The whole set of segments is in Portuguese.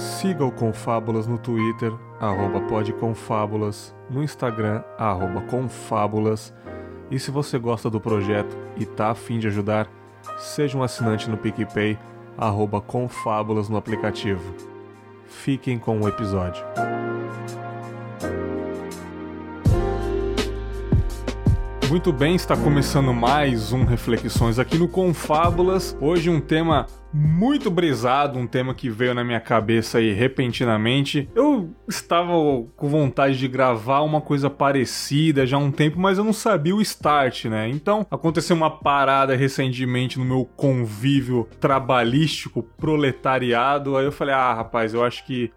Siga o Confábulas no Twitter, arroba podconfábulas, no Instagram, arroba confábulas. E se você gosta do projeto e tá afim de ajudar, seja um assinante no PicPay, arroba confábulas no aplicativo. Fiquem com o episódio. Muito bem, está começando mais um Reflexões aqui no Confábulas. Hoje um tema muito brisado, um tema que veio na minha cabeça aí repentinamente. Eu estava com vontade de gravar uma coisa parecida já há um tempo, mas eu não sabia o start, né? Então aconteceu uma parada recentemente no meu convívio trabalhístico, proletariado. Aí eu falei: ah, rapaz, eu acho que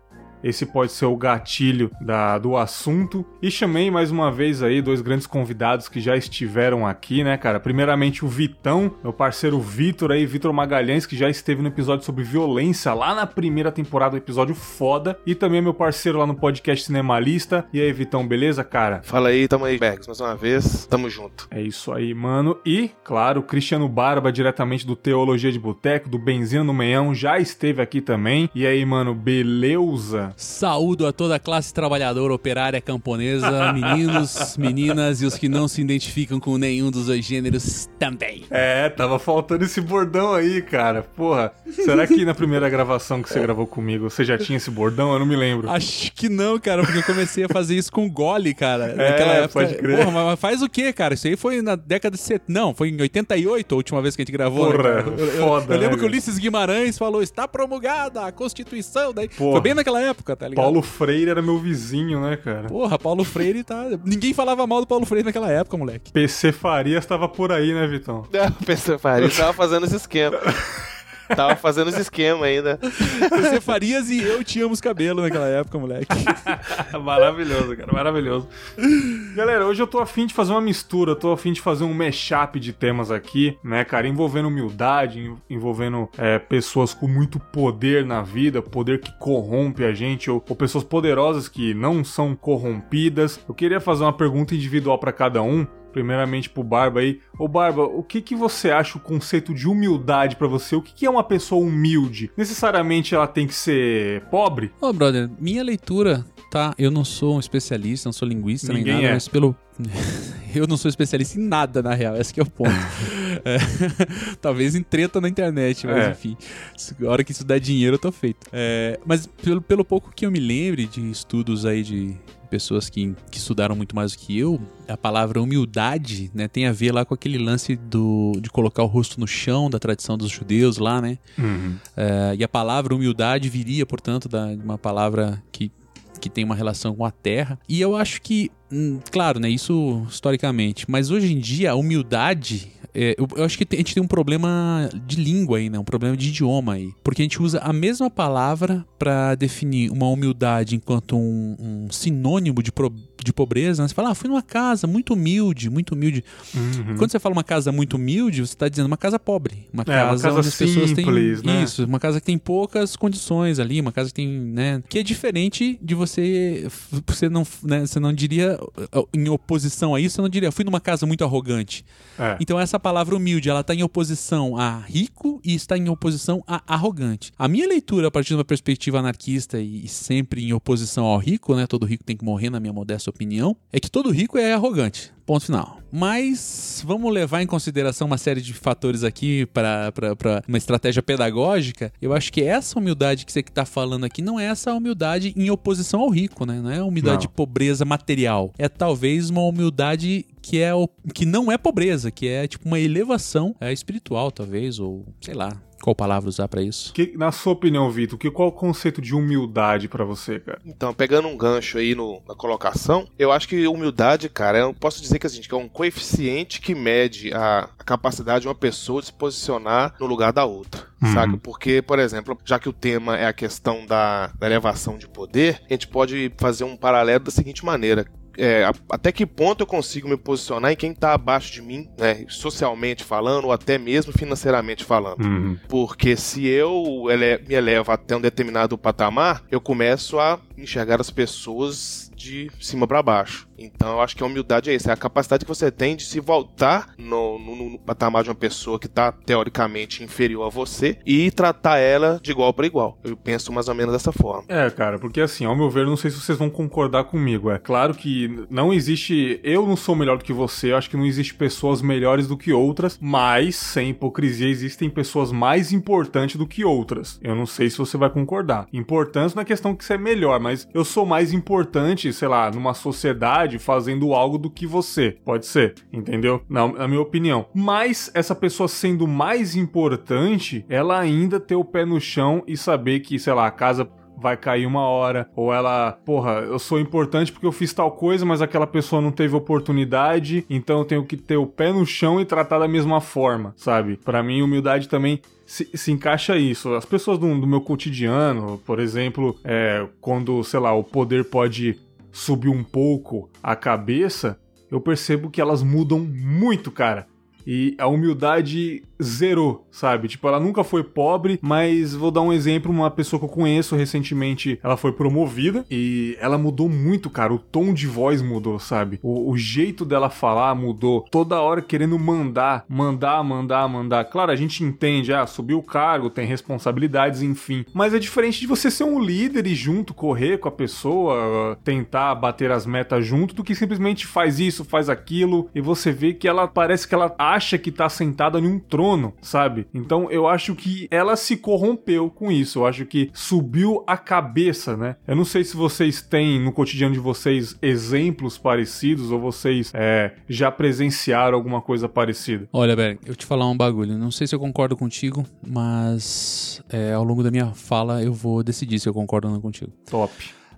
esse pode ser o gatilho da, do assunto. E chamei mais uma vez aí dois grandes convidados que já estiveram aqui, né, cara? Primeiramente o Vitão, meu parceiro Vitor aí, Vitor Magalhães, que já esteve no episódio sobre violência lá na primeira temporada, um episódio foda. E também meu parceiro lá no podcast Cinemalista. E aí, Vitão, beleza, cara? Fala aí, tamo aí, Bergs, mais uma vez, tamo junto. É isso aí, mano. E, claro, Cristiano Barba, diretamente do Teologia de Boteco, do Benzina no Meião, já esteve aqui também. E aí, mano, beleza? Saúdo a toda a classe trabalhadora, operária, camponesa, meninos, meninas e os que não se identificam com nenhum dos dois gêneros também. É, tava faltando esse bordão aí, cara. Porra, será que na primeira gravação que você gravou comigo, você já tinha esse bordão? Eu não me lembro. Acho que não, cara, porque eu comecei a fazer isso com gole, cara. É, naquela época. pode crer. Porra, mas faz o quê, cara? Isso aí foi na década de 70. Não, foi em 88 a última vez que a gente gravou. né, Porra, cara? eu, eu- foda, eu lembro né, que o? Ulisses Guimarães falou: está promulgada a Constituição. Daí, Porra. foi bem naquela época, tá ligado? Paulo Freire era meu vizinho, né, cara? Porra, Paulo Freire tá. Ninguém falava mal do Paulo Freire naquela época, moleque. PC Farias tava por aí, né, Vitão? O PC Farias tava fazendo esse esquema. tava fazendo esse esquema ainda. Você Farias e eu tínhamos cabelo naquela época, moleque. maravilhoso, cara, maravilhoso. Galera, hoje eu tô afim de fazer uma mistura, tô afim de fazer um mashup de temas aqui, né, cara, envolvendo humildade, en- envolvendo é, pessoas com muito poder na vida, poder que corrompe a gente, ou, ou pessoas poderosas que não são corrompidas. Eu queria fazer uma pergunta individual pra cada um. Primeiramente pro Barba aí. Ô Barba, o que que você acha o conceito de humildade pra você? O que que é uma pessoa humilde? Necessariamente ela tem que ser pobre? Ô, brother, minha leitura, tá? Eu não sou um especialista, não sou linguista Ninguém nem nada, é. mas pelo. Eu não sou especialista em nada, na real, esse que é o ponto. É, Talvez em treta na internet, mas É. enfim. A hora que isso der dinheiro, eu tô feito. É, mas pelo, pelo pouco que eu me lembre de estudos aí de pessoas que, que estudaram muito mais do que eu, a palavra humildade, né, tem a ver lá com aquele lance do, de colocar o rosto no chão da tradição dos judeus lá, né? É, e a palavra humildade viria, portanto, da, de uma palavra que, que tem uma relação com a terra. E eu acho que, claro, né, isso historicamente, mas hoje em dia a humildade. é, eu, eu acho que tem- a gente tem um problema de língua aí, né? Um problema de idioma aí. Porque a gente usa a mesma palavra pra definir uma humildade enquanto um, um sinônimo de, pro- de pobreza. Né? Você fala, ah, fui numa casa muito humilde, muito humilde. Uhum. Quando você fala uma casa muito humilde, você está dizendo uma casa pobre. Uma É, uma casa, casa onde as pessoas têm. né? Isso, uma casa que tem poucas condições ali, uma casa que tem, né? Que é diferente de você. Você não, né, você não diria, em oposição a isso, você não diria, fui numa casa muito arrogante. É. Então essa palavra humilde, ela está em oposição a rico e está em oposição a arrogante. A minha leitura, a partir de uma perspectiva anarquista e, e sempre em oposição ao rico, né? Todo rico tem que morrer, na minha modesta opinião, é que todo rico é arrogante. Ponto final. Mas vamos levar em consideração uma série de fatores aqui para uma estratégia pedagógica. Eu acho que essa humildade que você está falando aqui não é essa humildade em oposição ao rico, né? Não é humildade Não. de pobreza material. É talvez uma humildade que é que não é pobreza, que é tipo uma elevação é, espiritual, talvez, ou sei lá. Qual palavra usar pra isso? Que- na sua opinião, Vitor, que, qual o conceito de humildade pra você, cara? Então, pegando um gancho aí no- na colocação, eu acho que humildade, cara, eu posso dizer que, assim, que é um coeficiente que mede a, a capacidade de uma pessoa de se posicionar no lugar da outra. Uhum. Saca? Porque, por exemplo, já que o tema é a questão da, da elevação de poder, a gente pode fazer um paralelo da seguinte maneira. É, até que ponto eu consigo me posicionar em quem está abaixo de mim, né, socialmente falando, ou até mesmo financeiramente falando. Uhum. Porque se eu ele- me elevo até um determinado patamar, eu começo a enxergar as pessoas de cima para baixo. Então eu acho que a humildade é isso, é a capacidade que você tem de se voltar no, no, no patamar de uma pessoa que está teoricamente inferior a você e tratar ela de igual para igual. Eu penso mais ou menos dessa forma. É, cara, porque assim, ao meu ver, não sei se vocês vão concordar comigo. É claro que não existe. Eu não sou melhor do que você, eu acho que não existe pessoas melhores do que outras, mas sem hipocrisia existem pessoas mais importantes do que outras. Eu não sei se você vai concordar. Importância na é questão que você é melhor, mas eu sou mais importante, sei lá, numa sociedade fazendo algo do que você. Pode ser, entendeu? Na, na minha opinião. Mas essa pessoa sendo mais importante, ela ainda ter o pé no chão e saber que, sei lá, a casa vai cair uma hora, ou ela, porra, eu sou importante porque eu fiz tal coisa, mas aquela pessoa não teve oportunidade, então eu tenho que ter o pé no chão e tratar da mesma forma, sabe? Para mim, humildade também se, se, encaixa isso. As pessoas do, do meu cotidiano, por exemplo, é, quando, sei lá, o poder pode subir um pouco a cabeça, eu percebo que elas mudam muito, cara. E a humildade zerou, sabe? Tipo, ela nunca foi pobre, mas vou dar um exemplo, uma pessoa que eu conheço recentemente, ela foi promovida e ela mudou muito, cara. O tom de voz mudou, sabe? O, o jeito dela falar mudou. Toda hora querendo mandar, mandar, mandar, mandar. Claro, a gente entende, ah, subiu o cargo, tem responsabilidades, enfim. Mas é diferente de você ser um líder e junto correr com a pessoa, tentar bater as metas junto, do que simplesmente faz isso, faz aquilo e você vê que ela parece que ela acha que tá sentada em um trono sabe? Então eu acho que ela se corrompeu com isso. Eu acho que subiu a cabeça, né? Eu não sei se vocês têm no cotidiano de vocês exemplos parecidos ou vocês é, já presenciaram alguma coisa parecida. Olha, Berg, eu te falar um bagulho. Não sei se eu concordo contigo, mas é, ao longo da minha fala eu vou decidir se eu concordo ou não contigo. Top.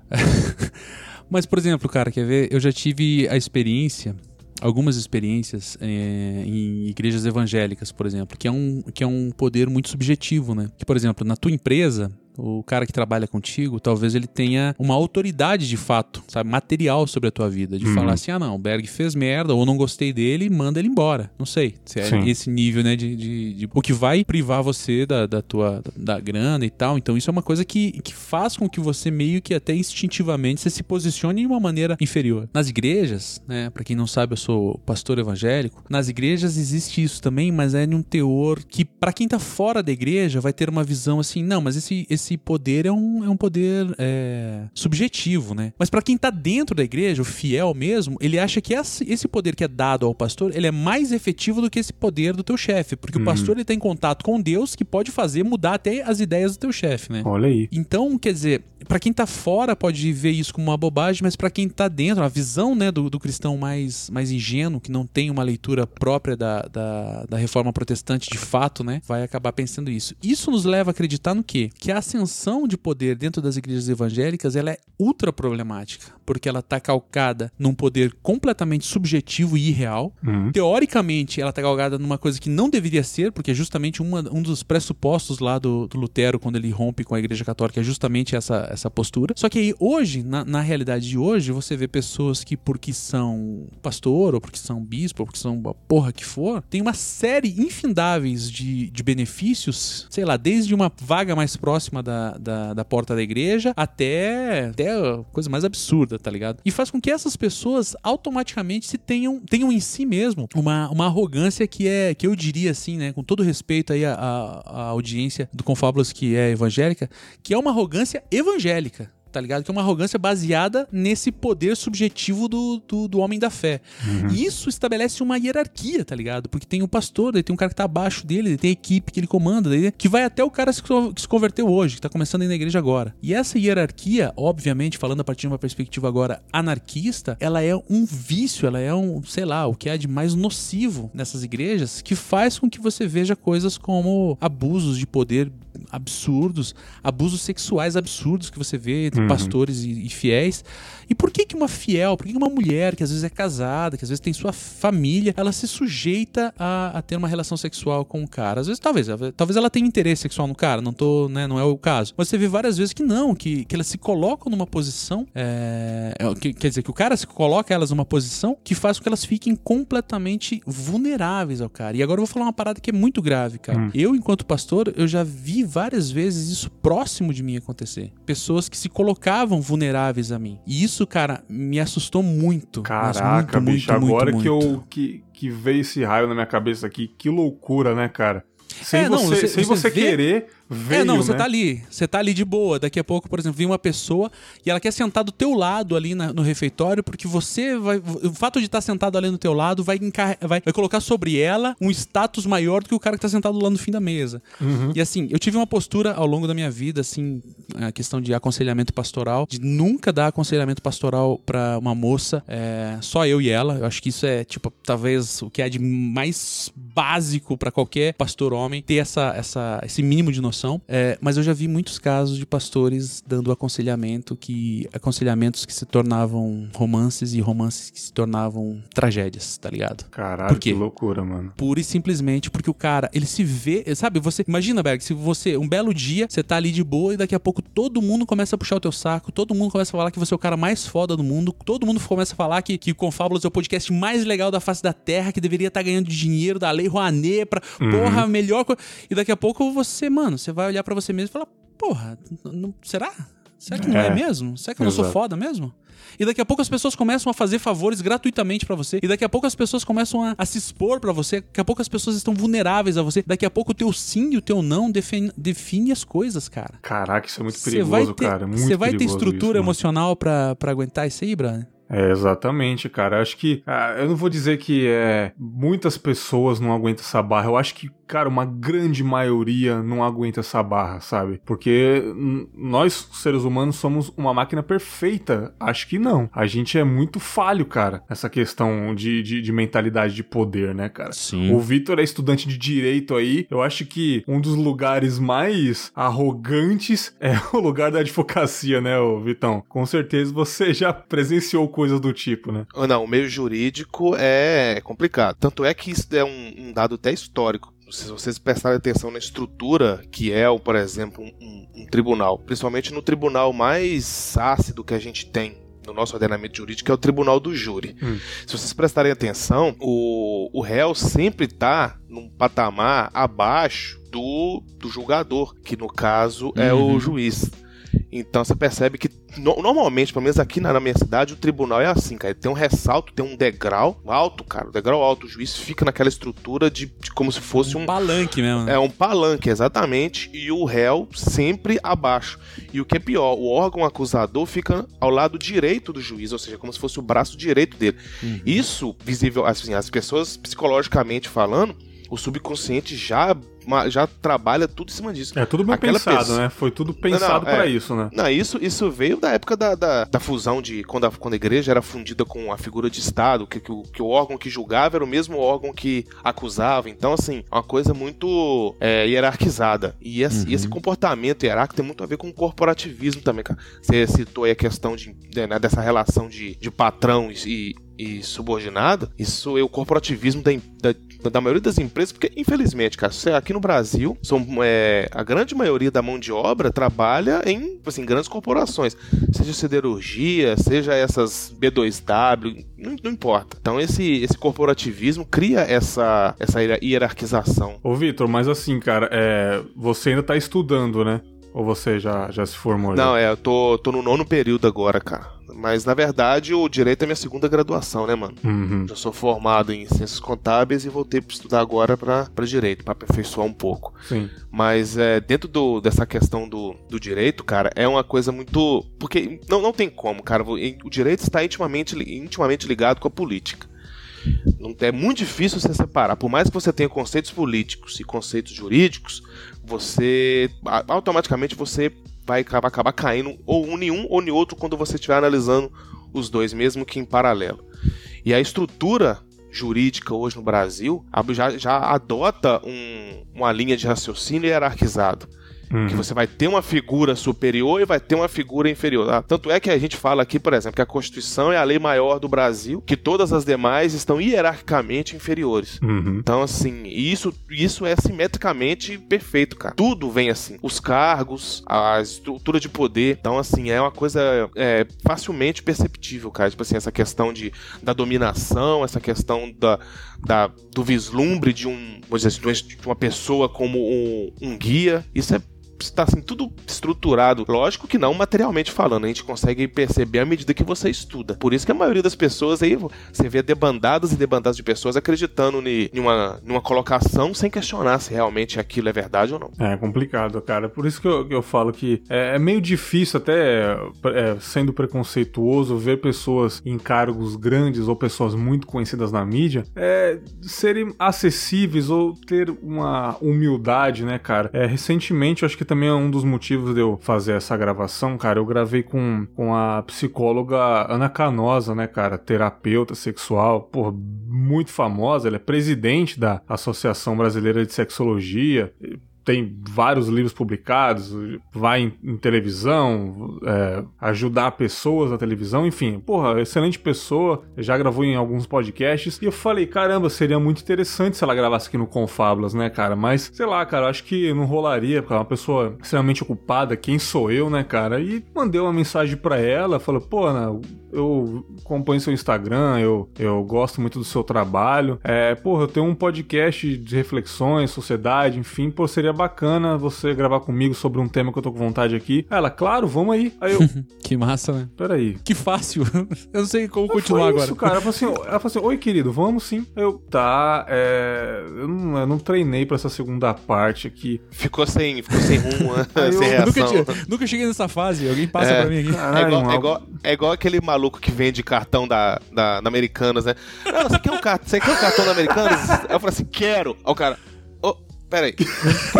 mas, por exemplo, cara, quer ver? Eu já tive a experiência algumas experiências é, em igrejas evangélicas, por exemplo, que é, um, que é um poder muito subjetivo, né? Que, por exemplo, na tua empresa, o cara que trabalha contigo, talvez ele tenha uma autoridade de fato, sabe, material sobre a tua vida, de uhum. falar assim, ah não, o Berg fez merda, ou não gostei dele, manda ele embora. Não sei, se é Sim. esse nível, né, de, de, de, o que vai privar você da, da tua, da, da grana e tal. Então isso é uma coisa que, que faz com que você meio que até instintivamente você se posicione de uma maneira inferior. Nas igrejas, né, para quem não sabe, eu sou pastor evangélico, nas igrejas existe isso também, mas é de um teor que para quem tá fora da igreja vai ter uma visão assim, não, mas esse, esse esse poder é um, é um poder é, subjetivo, né? Mas para quem tá dentro da igreja, o fiel mesmo, ele acha que esse poder que é dado ao pastor, ele é mais efetivo do que esse poder do teu chefe, porque uhum. o pastor ele tá em contato com Deus que pode fazer mudar até as ideias do teu chefe, né? Olha aí. Então, quer dizer, para quem tá fora pode ver isso como uma bobagem, mas para quem tá dentro, a visão, né, do, do cristão mais, mais ingênuo, que não tem uma leitura própria da, da, da reforma protestante de fato, né, vai acabar pensando isso. Isso nos leva a acreditar no quê? Que a ascensão de poder dentro das igrejas evangélicas ela é ultra problemática, porque ela está calcada num poder completamente subjetivo e irreal. Uhum. Teoricamente, ela está calcada numa coisa que não deveria ser, porque é justamente uma, um dos pressupostos lá do, do, Lutero, quando ele rompe com a igreja católica, é justamente essa, essa postura. Só que aí, hoje, na, na realidade de hoje, você vê pessoas que, porque são pastor, ou porque são bispo, ou porque são uma porra que for, tem uma série infindáveis de, de benefícios, sei lá, desde uma vaga mais próxima da, da, da porta da igreja até, até coisa mais absurda, tá ligado? E faz com que essas pessoas automaticamente se tenham, tenham em si mesmo uma, uma arrogância que é, que eu diria assim, né, com todo respeito aí à, à audiência do Confábulos que é evangélica, que é uma arrogância evangélica tá ligado? Que é uma arrogância baseada nesse poder subjetivo do, do, do homem da fé. Uhum. E isso estabelece uma hierarquia, tá ligado? Porque tem o pastor, daí tem um cara que tá abaixo dele, tem a equipe que ele comanda, daí, que vai até o cara que se converteu hoje, que tá começando a ir na igreja agora. E essa hierarquia, obviamente, falando a partir de uma perspectiva agora anarquista, ela é um vício, ela é um, sei lá, o que há de mais nocivo nessas igrejas, que faz com que você veja coisas como abusos de poder absurdos, abusos sexuais absurdos que você vê entre uhum. pastores e, e, fiéis. E por que que uma fiel, por que, que uma mulher que às vezes é casada, que às vezes tem sua família, ela se sujeita a, a ter uma relação sexual com o cara? Às vezes, talvez, talvez ela tenha interesse sexual no cara, não tô, né, não é o caso. Mas você vê várias vezes que não, que, que elas se colocam numa posição, é, é que, quer dizer, que o cara se coloca elas numa posição que faz com que elas fiquem completamente vulneráveis ao cara. E agora eu vou falar uma parada que é muito grave, cara. Hum. Eu, enquanto pastor, eu já vi várias vezes isso próximo de mim acontecer. Pessoas que se colocavam vulneráveis a mim. E isso, cara, me assustou muito. Caraca, muito, bicho, muito, agora muito, que eu que, que veio esse raio na minha cabeça aqui, que loucura, né, cara? Sem, É, não, você, você- sem você você vê- querer, veio, é, não, você né? tá ali, você tá ali de boa. Daqui a pouco, por exemplo, vem uma pessoa e ela quer sentar do teu lado ali na- no refeitório, porque você vai. O fato de estar sentado ali no teu lado vai, encar- vai, vai colocar sobre ela um status maior do que o cara que tá sentado lá no fim da mesa. Uhum. E assim, eu tive uma postura ao longo da minha vida, assim, a questão de aconselhamento pastoral, de nunca dar aconselhamento pastoral pra uma moça, é, só eu e ela. Eu acho que isso é, tipo, talvez o que é de mais básico pra qualquer pastor homem ter essa, essa, esse mínimo de noção. É, mas eu já vi muitos casos de pastores dando aconselhamento que aconselhamentos que se tornavam romances e romances que se tornavam tragédias, tá ligado? Caralho, que loucura, mano. Pura e simplesmente porque o cara, ele se vê, sabe? Você imagina, Berg, se você um belo dia, você tá ali de boa e daqui a pouco todo mundo começa a puxar o teu saco, todo mundo começa a falar que você é o cara mais foda do mundo, todo mundo começa a falar que, que o Confábulos é o podcast mais legal da face da terra, que deveria estar ganhando dinheiro da Lei Rouanet pra, porra, a melhor coisa. E daqui a pouco você, mano, você vai olhar pra você mesmo e falar, porra, não- será? Será que não é É. mesmo? Será que eu não sou Exato. foda mesmo? E daqui a pouco as pessoas começam a fazer favores gratuitamente pra você. E daqui a pouco as pessoas começam a, a se expor pra você. Daqui a pouco as pessoas estão vulneráveis a você. Daqui a pouco o teu sim e o teu não define, define as coisas, cara. Caraca, isso é muito perigoso, vai ter, cara. Você vai ter estrutura isso, emocional pra, pra aguentar isso aí, brother? É, exatamente, cara. Eu acho que. ah, eu não vou dizer que é, muitas pessoas não aguentam essa barra. Eu acho que, cara, uma grande maioria não aguenta essa barra, sabe? Porque nós, seres humanos, somos uma máquina perfeita. Acho que não. A gente é muito falho, cara, essa questão de, de, de mentalidade de poder, né, cara? Sim. O Vitor é estudante de direito aí. Eu acho que um dos lugares mais arrogantes é o lugar da advocacia, né, ô Vitão? Com certeza você já presenciou coisas do tipo, né? Não, o meio jurídico é complicado. Tanto é que isso é um, um dado até histórico. Se vocês prestarem atenção na estrutura que é, o, por exemplo, um, um- tribunal, principalmente no tribunal mais ácido que a gente tem no nosso ordenamento jurídico, que é o tribunal do júri. Hum. Se vocês prestarem atenção, o, o réu sempre está num patamar abaixo do, do julgador, que no caso é Uhum. o juiz. Então você percebe que no- normalmente, pelo menos aqui na, na minha cidade, o tribunal é assim, cara. Tem um ressalto, tem um degrau alto, cara. O degrau alto, o juiz fica naquela estrutura de, de como se fosse um. palanque mesmo. né? É um palanque, exatamente, e o réu sempre abaixo. E o que é pior, o órgão acusador fica ao lado direito do juiz, ou seja, como se fosse o braço direito dele. Uhum. Isso, visível, assim, as pessoas psicologicamente falando, o subconsciente já, já trabalha tudo em cima disso. É tudo bem Aquela pensado, pessoa- né? Foi tudo pensado Não, não, pra é. isso, né? Não, isso, isso veio da época da, da, da fusão de. Quando a, quando a igreja era fundida com a figura de Estado, que, que, o, que o órgão que julgava era o mesmo órgão que acusava. Então, assim, é uma coisa muito é, hierarquizada. E esse, Uhum. esse comportamento hierárquico tem muito a ver com o corporativismo também, cara. Você citou aí a questão de, de, né, dessa relação de, de patrão e, e subordinado. Isso é o corporativismo da, da, da maioria das empresas, porque, infelizmente, cara, aqui no Brasil, são, é, a grande maioria da mão de obra trabalha em assim, grandes corporações. Seja siderurgia, seja essas B2W, não, não importa. Então, esse, esse corporativismo cria essa, essa hier- hierarquização. Ô, Vitor, mas assim, cara, é... você ainda tá estudando, né? Ou você já, já se formou? já? Não, é, eu tô, tô no nono período agora, cara. Mas, na verdade, o direito é minha segunda graduação, né, mano? Uhum. Eu sou formado em ciências contábeis e voltei para estudar agora para direito, para aperfeiçoar um pouco. Sim. Mas é, dentro do- dessa questão do, do direito, cara, é uma coisa muito. Porque não, não tem como, cara. O direito está intimamente, intimamente ligado com a política. Não, é muito difícil você separar. Por mais que você tenha conceitos políticos e conceitos jurídicos, você. automaticamente você vai acabar, acabar caindo ou em um ou em outro quando você estiver analisando os dois, mesmo que em paralelo. E a estrutura jurídica hoje no Brasil já, já adota um- uma linha de raciocínio hierarquizado. Uhum. Que você vai ter uma figura superior e vai ter uma figura inferior. Ah, Tanto é que a gente fala aqui, por exemplo, que a Constituição é a lei maior do Brasil, que todas as demais estão hierarquicamente inferiores. Uhum. Então, assim, isso, isso é simetricamente perfeito, cara. Tudo vem assim. Os cargos, a estrutura de poder. Então, assim, é uma coisa é, facilmente perceptível, cara. Tipo assim, essa questão de, da dominação, essa questão da, da, do vislumbre de um, vamos dizer assim, de uma pessoa como um, um guia. Isso é está assim, tudo estruturado. Lógico que não materialmente falando, a gente consegue perceber à medida que você estuda. Por isso que a maioria das pessoas aí, você vê debandadas e debandadas de pessoas acreditando em uma, uma colocação sem questionar se realmente aquilo é verdade ou não. É complicado, cara. Por isso que eu, eu falo que é, é meio difícil, até é, sendo preconceituoso, ver pessoas em cargos grandes ou pessoas muito conhecidas na mídia é, serem acessíveis ou ter uma humildade, né, cara? É, recentemente, eu acho que também é um dos motivos de eu fazer essa gravação, cara. Eu gravei com, com a psicóloga Ana Canosa, né, cara? Terapeuta sexual, pô, muito famosa. Ela é presidente da Associação Brasileira de Sexologia tem vários livros publicados, vai em, em televisão, é, ajudar pessoas na televisão, enfim, porra, excelente pessoa, já gravou em alguns podcasts, e eu falei, caramba, seria muito interessante se ela gravasse aqui no Confábulas, né, cara, mas, sei lá, cara, acho que não rolaria, porque é uma pessoa extremamente ocupada, quem sou eu, né, cara, e mandei uma mensagem para ela, falou, pô, Ana, eu acompanho seu Instagram, eu, eu gosto muito do seu trabalho, é, porra, eu tenho um podcast de reflexões, sociedade, enfim, pô, seria bacana você gravar comigo sobre um tema que eu tô com vontade aqui. Ela, claro, vamos aí. Aí eu. que massa, né? Peraí. Que fácil. eu não sei como continuar agora. Isso, cara. Ela falou, assim, ela falou assim: Oi, querido, vamos sim. Eu, tá, é. Eu não, eu não treinei pra essa segunda parte aqui. Ficou sem, ficou sem rumo, né? sem reação. Nunca, nunca, cheguei nessa fase. Alguém passa é, pra mim aqui. Caralho, é, igual, é, igual, é igual aquele maluco que vende cartão da, da, da Americanas, né? Não, você quer um, você quer um cartão da Americanas? Eu falei assim: quero. Aí o cara. Peraí.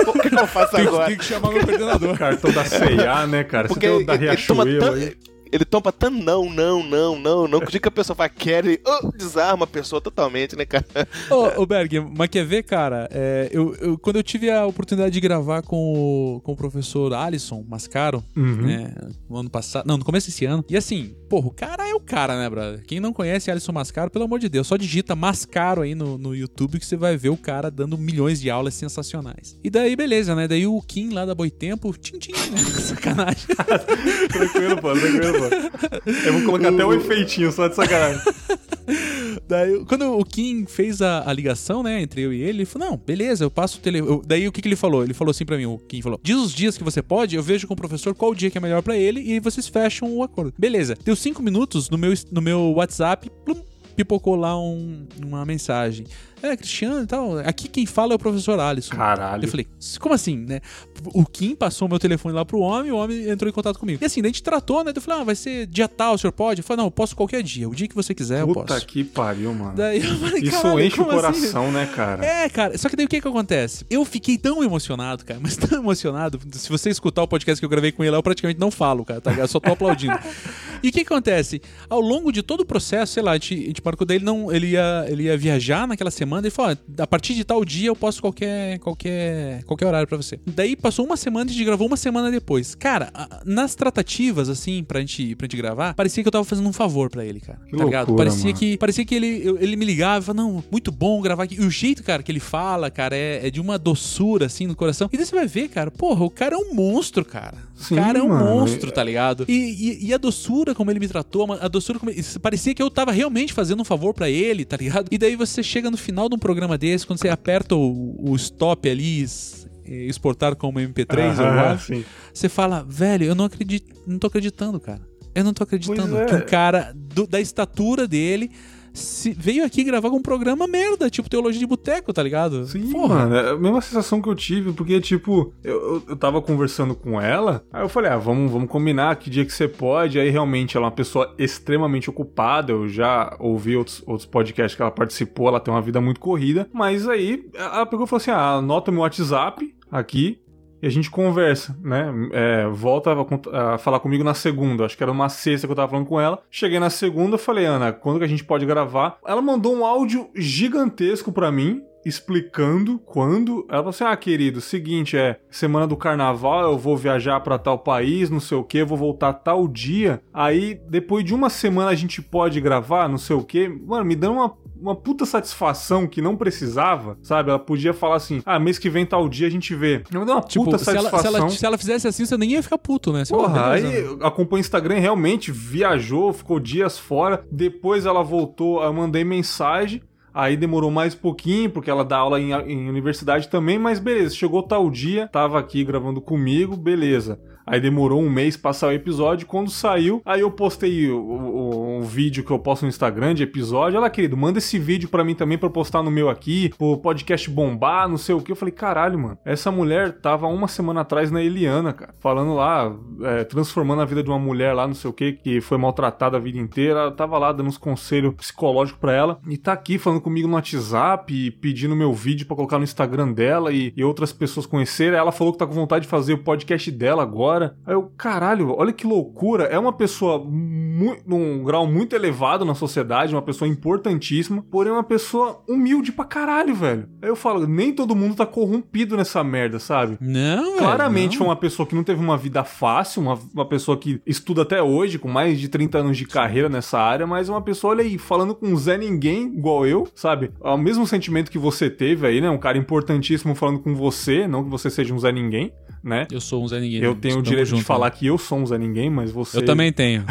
O que, que, eu faço agora? Tem que chamar meu coordenador. Cartão da CIA, né, cara? Porque Você tem o da Riachuelo aí ele toma tanto não, não, não, não, não, que o dia que a pessoa fala quer, ele oh, desarma a pessoa totalmente, né, cara? Ô, ô Berg, mas quer ver, cara? É, eu, eu, quando eu tive a oportunidade de gravar com o, com o professor Alisson Mascaro, uhum. né, no ano passado, não, no começo desse ano, e assim, porra, o cara é o cara, né, brother? Quem não conhece Alisson Mascaro, pelo amor de Deus, só digita Mascaro aí no, no YouTube que você vai ver o cara dando milhões de aulas sensacionais. E daí, beleza, né? Daí o Kim lá da Boitempo, tchim, tchim, né? Sacanagem. tranquilo, pô, tranquilo, Eu vou colocar o... até um efeitinho só de sacanagem. Daí, quando o Kim fez a, a, ligação, né, entre eu e ele, ele falou: Não, beleza, eu passo o telefone. Daí o que, que ele falou? Ele falou assim pra mim: O Kim falou: Diz os dias que você pode, eu vejo com o professor qual dia que é melhor para ele e aí vocês fecham o acordo. Beleza, deu cinco minutos no meu, no meu WhatsApp, plum, pipocou lá um, uma mensagem é, Cristiano e tal. Aqui quem fala é o professor Alisson. Caralho. Eu falei, como assim, né? O Kim passou meu telefone lá pro homem, o homem entrou em contato comigo. E assim, daí a gente tratou, né? Eu falei, ah, vai ser dia tal, o senhor pode? Eu falei, não, eu posso qualquer dia. O dia que você quiser, Puta eu posso. Puta que pariu, mano. Daí eu falei, Isso enche o coração, assim? né, cara? É, cara. Só que daí o que que acontece? Eu fiquei tão emocionado, cara, mas tão emocionado. Se você escutar o podcast que eu gravei com ele, eu praticamente não falo, cara, tá? Eu só tô aplaudindo. e o que que acontece? Ao longo de todo o processo, sei lá, a gente, a gente marcou dele, não, ele ia, ele ia viajar naquela semana, ele falou, a partir de tal dia eu posso qualquer qualquer qualquer horário para você. Daí passou uma semana e a gente gravou uma semana depois. Cara, nas tratativas assim pra gente pra gente gravar, parecia que eu tava fazendo um favor para ele, cara. Que tá loucura, ligado? Parecia mano. que parecia que ele ele me ligava e falava: "Não, muito bom gravar aqui". E o jeito, cara, que ele fala, cara, é, é de uma doçura assim no coração. E daí você vai ver, cara, porra, o cara é um monstro, cara. Sim, o cara é um mano. monstro, tá ligado? E, e, e, a doçura como ele me tratou, a doçura como ele, parecia que eu tava realmente fazendo um favor para ele, tá ligado? E daí você chega no final de um programa desse, quando você aperta o, o stop ali, exportar como MP3 ou você fala, velho, eu não acredito, não tô acreditando, cara. Eu não tô acreditando é. que um cara do, da estatura dele se veio aqui gravar com um programa merda, tipo Teologia de Boteco, tá ligado? Sim, Porra. mano, é a mesma sensação que eu tive, porque, tipo, eu, eu tava conversando com ela, aí eu falei, ah, vamos, vamos combinar que dia que você pode, aí realmente ela é uma pessoa extremamente ocupada, eu já ouvi outros, outros podcasts que ela participou, ela tem uma vida muito corrida, mas aí ela pegou e falou assim, ah, anota meu WhatsApp aqui, e a gente conversa, né? É, volta a, a, falar comigo na segunda. Acho que era uma sexta que eu tava falando com ela. Cheguei na segunda, falei, Ana, quando que a gente pode gravar? Ela mandou um áudio gigantesco para mim, explicando quando. Ela falou assim: Ah, querido, seguinte, é semana do carnaval, eu vou viajar para tal país, não sei o que, vou voltar tal dia. Aí, depois de uma semana a gente pode gravar, não sei o que. Mano, me deu uma uma puta satisfação que não precisava, sabe? Ela podia falar assim: ah, mês que vem tal dia a gente vê. Me deu uma tipo, puta satisfação. Se ela, se, ela, se ela, fizesse assim, você nem ia ficar puto, né? Você Porra, aí acompanha o Instagram, realmente viajou, ficou dias fora. Depois ela voltou, eu mandei mensagem. Aí demorou mais pouquinho, porque ela dá aula em, em universidade também, mas beleza, chegou tal dia, tava aqui gravando comigo, beleza. Aí demorou um mês pra sair o episódio. Quando saiu, aí eu postei o, o, vídeo que eu posto no Instagram de episódio. Ela, querido, manda esse vídeo pra mim também pra postar no meu aqui, pro podcast bombar, não sei o que. Eu falei, caralho, mano. Essa mulher tava uma semana atrás na Eliana, cara. Falando lá, é, transformando a vida de uma mulher lá, não sei o que, que foi maltratada a vida inteira. Ela tava lá dando uns conselhos psicológicos pra ela. E tá aqui falando comigo no WhatsApp, pedindo meu vídeo pra colocar no Instagram dela e, e outras pessoas conhecerem. Ela falou que tá com vontade de fazer o podcast dela agora. Aí eu, caralho, olha que loucura. É uma pessoa num grau muito elevado na sociedade, uma pessoa importantíssima, porém uma pessoa humilde pra caralho, velho. Aí eu falo, nem todo mundo tá corrompido nessa merda, sabe? Não, Claramente não. foi uma pessoa que não teve uma vida fácil, uma, uma pessoa que estuda até hoje, com mais de 30 anos de carreira nessa área, mas uma pessoa, olha aí, falando com Zé Ninguém, igual eu, sabe? É o mesmo sentimento que você teve aí, né? Um cara importantíssimo falando com você, não que você seja um Zé Ninguém né? Eu sou um Zé Ninguém. Eu tenho o direito junto, de falar né? que eu sou um Zé Ninguém, mas você. Eu também tenho.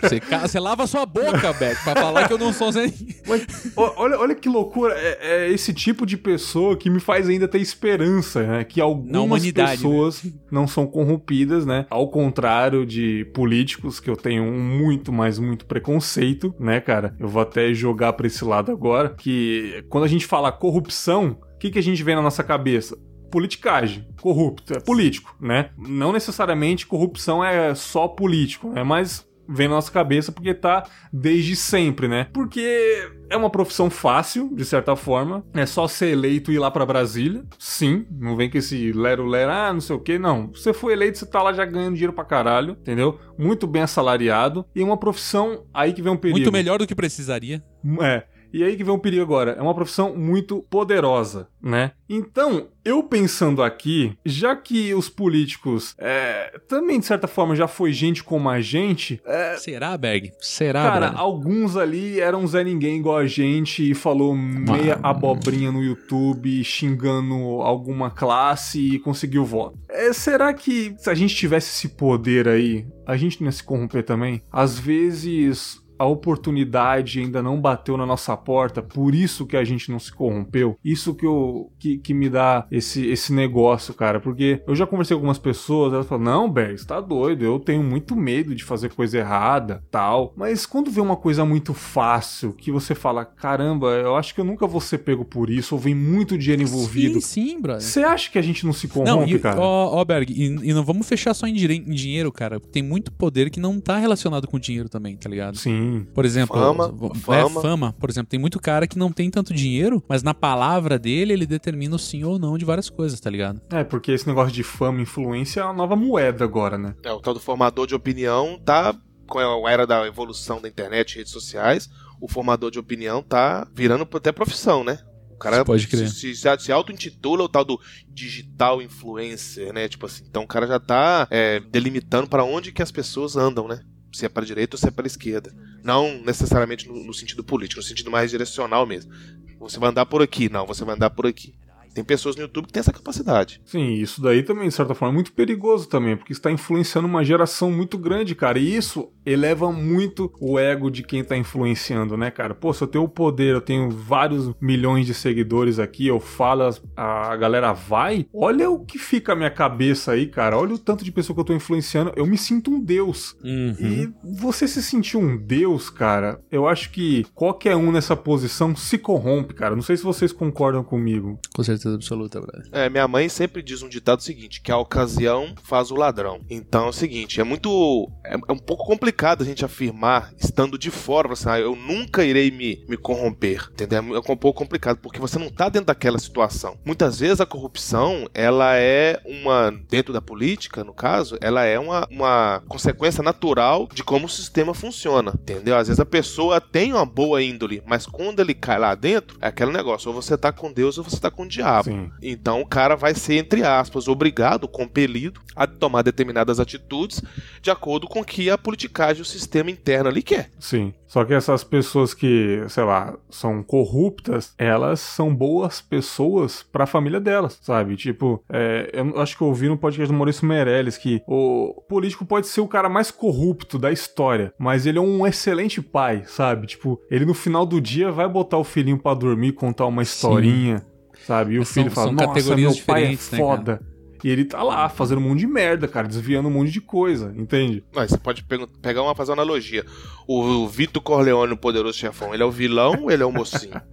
Você, você lava sua boca, Beck, pra falar que eu não sou um Zé Ninguém. Mas, olha, olha que loucura. É, é, esse tipo de pessoa que me faz ainda ter esperança, né? Que algumas né? pessoas né? não são corrompidas, né? Ao contrário de políticos, que eu tenho muito, mais muito preconceito, né, cara? Eu vou até jogar pra esse lado agora. Que quando a gente fala corrupção, o que, que a gente vê na nossa cabeça? Politicagem, corrupto, é político, né? Não necessariamente corrupção é só político, é mais vem na nossa cabeça porque tá desde sempre, né? Porque é uma profissão fácil, de certa forma. É só ser eleito e ir lá para Brasília. Sim, não vem com esse lero-lero, ah, não sei o que, não. Você foi eleito, você tá lá já ganhando dinheiro pra caralho, entendeu? Muito bem assalariado. E uma profissão aí que vem um perigo. Muito melhor do que precisaria. É. E aí que vem o perigo agora. É uma profissão muito poderosa, né? Então, eu pensando aqui, já que os políticos é, também, de certa forma, já foi gente como a gente. É, Será, Berg? Será, Cara, alguns ali eram Zé Ninguém igual a gente e falou meia abobrinha no YouTube, xingando alguma classe e conseguiu voto. É, será que se a gente tivesse esse poder aí, a gente não ia se corromper também? Às vezes a oportunidade ainda não bateu na nossa porta, por isso que a gente não se corrompeu. Isso que, eu, que, que me dá esse, esse negócio, cara. Porque eu já conversei com algumas pessoas, elas falam: Não, Berg, você tá doido, eu tenho muito medo de fazer coisa errada, tal. Mas quando vê uma coisa muito fácil, que você fala: Caramba, eu acho que eu nunca vou ser pego por isso, ou vem muito dinheiro envolvido. Sim, sim, brother. Você acha que a gente não se corrompe, não, e, cara? Ó, ó Berg, e, e, não vamos fechar só em, em dinheiro, cara. Tem muito poder que não tá relacionado com dinheiro também, tá ligado? Sim. Por exemplo, fama, é, fama. fama, por exemplo, tem muito cara que não tem tanto dinheiro, mas na palavra dele ele determina o sim ou não de várias coisas, tá ligado? É, porque esse negócio de fama, influência é a nova moeda agora, né? É, o tal do formador de opinião tá com a era da evolução da internet e redes sociais, o formador de opinião tá virando até profissão, né? O cara pode crer. se, se, se auto-intitula o tal do digital influencer, né? Tipo assim, então o cara já tá é, delimitando para onde que as pessoas andam, né? se é para a direita ou se é para a esquerda. Não necessariamente no, no, sentido político, no sentido mais direcional mesmo. Você vai andar por aqui, não, você vai andar por aqui. Tem pessoas no YouTube que têm essa capacidade. Sim, isso daí também, de certa forma, é muito perigoso também, porque está influenciando uma geração muito grande, cara. E isso eleva muito o ego de quem está influenciando, né, cara? Pô, se eu tenho o poder, eu tenho vários milhões de seguidores aqui, eu falo, a galera vai, olha o que fica a minha cabeça aí, cara. Olha o tanto de pessoa que eu tô influenciando. Eu me sinto um deus. Uhum. E você se sentir um deus, cara, eu acho que qualquer um nessa posição se corrompe, cara. Não sei se vocês concordam comigo. Com certeza certeza absoluta, brother. É, minha mãe sempre diz um ditado seguinte, que a ocasião faz o ladrão. Então é o seguinte, é muito... É, é um pouco complicado a gente afirmar, estando de fora, assim, ah, eu nunca irei me, me corromper, entendeu? É um pouco complicado, porque você não tá dentro daquela situação. Muitas vezes a corrupção, ela é uma... Dentro da política, no caso, ela é uma, uma consequência natural de como o sistema funciona, entendeu? Às vezes a pessoa tem uma boa índole, mas quando ele cai lá dentro, é aquele negócio, ou você tá com Deus ou você tá com o diabo diabo. Sim. Então o cara vai ser, entre aspas, obrigado, compelido a tomar determinadas atitudes de acordo com o que a politicagem, o sistema interno ali quer. Sim. Só que essas pessoas que, sei lá, são corruptas, elas são boas pessoas pra família delas, sabe? Tipo, é, eu acho que eu ouvi no podcast do Maurício Meirelles que o político pode ser o cara mais corrupto da história, mas ele é um excelente pai, sabe? Tipo, ele no final do dia vai botar o filhinho pra dormir, contar uma historinha, sabe? E o são- filho fala, nossa, categorias meu pai é né, foda. e ele tá lá fazendo um monte de merda, cara, desviando um monte de coisa, entende? Mas você pode pegar uma, fazer uma analogia. O Vitor Corleone, o poderoso chefão, ele é o vilão ou ele é o mocinho?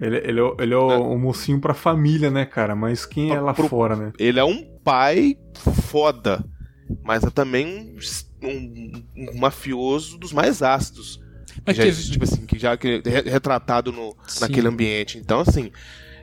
Ele, ele é, o- ele é o, o mocinho pra família, né, cara? Mas quem é lá Pro- fora, né? Ele é um pai foda, mas é também um, um- um mafioso dos mais ácidos. Mas já, teve- tipo assim, que já que- re- retratado no, Sim. naquele ambiente. Então, assim,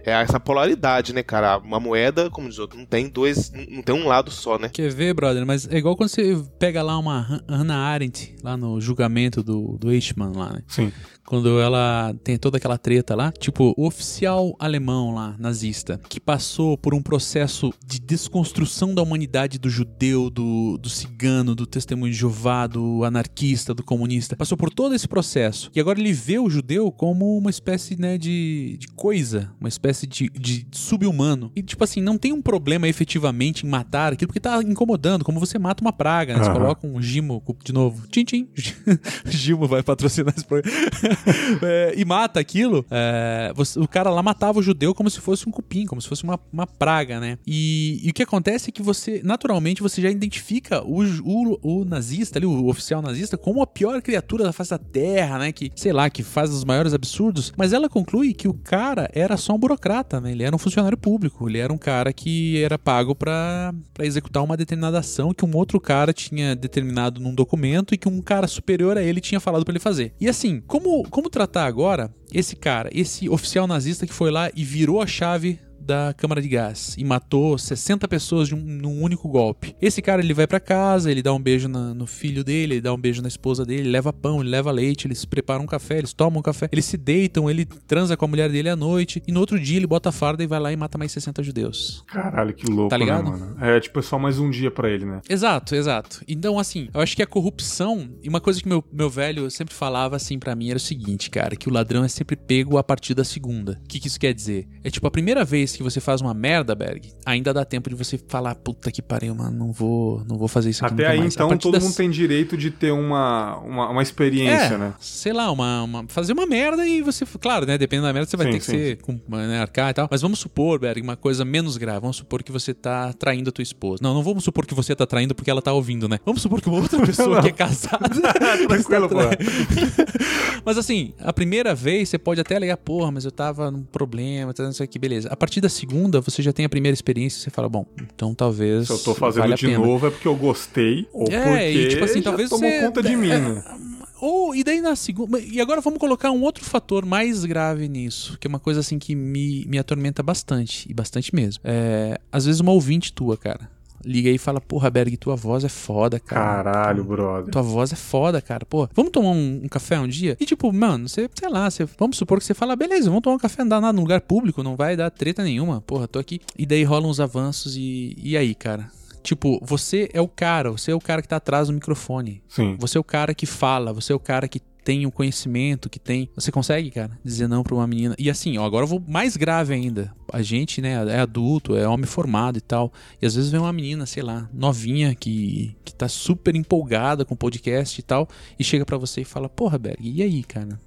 é essa polaridade, né, cara? Uma moeda, como diz o outro, não tem dois, não tem um lado só, né? Quer ver, brother? Mas é igual quando você pega lá uma Han- Hannah Arendt, lá no julgamento do, do Eichmann, lá, né? Sim. Quando ela tem toda aquela treta lá, tipo, o oficial alemão lá, nazista, que passou por um processo de desconstrução da humanidade do judeu, do, do cigano, do testemunho de Jeová, do anarquista, do comunista, passou por todo esse processo. E agora ele vê o judeu como uma espécie, né, de, de coisa, uma espécie de, de sub-humano. E, tipo assim, não tem um problema efetivamente em matar aquilo, porque tá incomodando, como você mata uma praga, né? Você coloca um gimo, de novo, tchim, tchim. Gimo vai patrocinar esse programa. É, e mata aquilo, é, você- o cara lá matava o judeu como se fosse um cupim, como se fosse uma, uma praga, né? E, e o que acontece é que você, naturalmente, você já identifica o, o, o nazista ali, o oficial nazista, como a pior criatura da face da terra, né? Que, sei lá, que faz os maiores absurdos. Mas ela conclui que o cara era só um burocrata, né? Ele era um funcionário público, ele era um cara que era pago pra executar uma determinada ação que um outro cara tinha determinado num documento e que um cara superior a ele tinha falado pra ele fazer. E assim, como, como tratar agora esse cara, esse oficial nazista que foi lá e virou a chave da câmara de gás e matou 60 pessoas de um, num único golpe. Esse cara ele vai pra casa, ele dá um beijo na- no filho dele, ele dá um beijo na esposa dele, ele leva pão, ele leva leite, eles preparam um café, eles tomam um café, eles se deitam, ele transa com a mulher dele à noite e no outro dia ele bota a farda e vai lá e mata mais 60 judeus. Caralho, que louco, Tá ligado? né, mano? É, tipo, é só mais um dia pra ele, né? Exato, exato. Então, assim, eu acho que a corrupção, e uma coisa que meu, meu velho sempre falava assim pra mim era o seguinte, cara, que o ladrão é sempre pego a partir da segunda. O que, que isso quer dizer? É tipo, a primeira vez que você faz uma merda, Berg, ainda dá tempo de você falar, puta que pariu, mano, não vou, não vou fazer isso aqui Até aí, mais. Então, todo das- mundo tem direito de ter uma, uma, uma experiência, é, né? sei lá, uma, uma- fazer uma merda e você, claro, né, dependendo da merda, você vai Sim, ter que sim. ser com né, arcar e tal. Mas vamos supor, Berg, uma coisa menos grave. Vamos supor que você tá traindo a tua esposa. Não, não vamos supor que você tá traindo porque ela tá ouvindo, né? Vamos supor que uma outra pessoa que é casada Tranquilo, pô. traindo. Mas assim, a primeira vez você pode até alegar, porra, mas eu tava num problema, tá, não sei o que, beleza. A partir da segunda, você já tem a primeira experiência, você fala, bom, então talvez. Se eu tô fazendo valha a de pena. novo é porque eu gostei ou É, porque e tipo assim, talvez tomou você- conta de mim, é, né? Ou, e daí na segunda. E agora vamos colocar um outro fator mais grave nisso, que é uma coisa assim que me, me atormenta bastante, e bastante mesmo. É, às vezes uma ouvinte tua, cara, liga aí e fala: Porra, Berg, tua voz é foda, cara. Caralho, brother. Tua voz é foda, cara. Pô, vamos tomar um, um café um dia? E tipo, mano, você, sei lá, você, vamos supor que você fala, beleza, vamos tomar um café, não dá nada num lugar público, não vai dar treta nenhuma. Porra, tô aqui. E daí rolam uns avanços e. E aí, cara? Tipo, você é o cara, você é o cara que tá atrás do microfone. Sim. Você é o cara que fala, você é o cara que tem o conhecimento, que tem. Você consegue, cara, dizer não pra uma menina. E assim, ó, agora eu vou mais grave ainda. A gente, né, é adulto, é homem formado e tal. E às vezes vem uma menina, sei lá, novinha, que, que tá super empolgada com o podcast e tal, e chega pra você e fala: Porra, Berg, e aí, cara?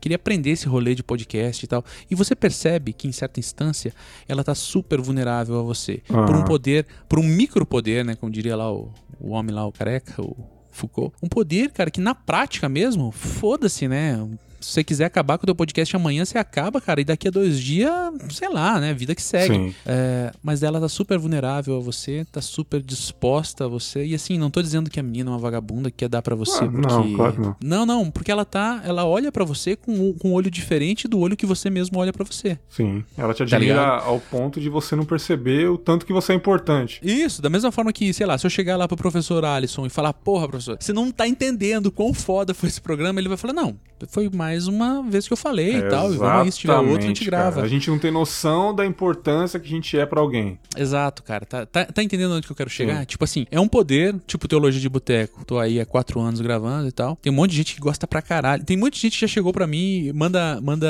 Queria aprender esse rolê de podcast e tal. E você percebe que, em certa instância, ela tá super vulnerável a você. Por um poder, por um micropoder, né? Como diria lá o, o homem lá, o careca, o Foucault. Um poder, cara, que na prática mesmo, foda-se, né? Se você quiser acabar com o teu podcast amanhã, você acaba, cara, e daqui a dois dias, sei lá, né? Vida que segue. É, mas ela tá super vulnerável a você, tá super disposta a você. E assim, não tô dizendo que a menina é uma vagabunda que quer dar pra você Ah, porque. não, claro que não. Não, não, porque ela tá. Ela olha pra você com, um- com um olho diferente do olho que você mesmo olha pra você. Sim. Ela te Tá admira ligado? ao ponto de você não perceber o tanto que você é importante. Isso, da mesma forma que, sei lá, se eu chegar lá pro professor Alisson e falar, porra, professor, você não tá entendendo quão foda foi esse programa, ele vai falar, não, foi mais mais uma vez que eu falei e tal. E vamos aí, se tiver outro, a gente grava. Cara. A gente não tem noção da importância que a gente é para alguém. Exato, cara. Tá, tá, tá, entendendo onde que eu quero chegar? Sim. Tipo assim, é um poder, tipo teologia de boteco. Tô aí há quatro anos gravando e tal. Tem um monte de gente que gosta pra caralho. Tem muita gente que já chegou pra mim, manda, manda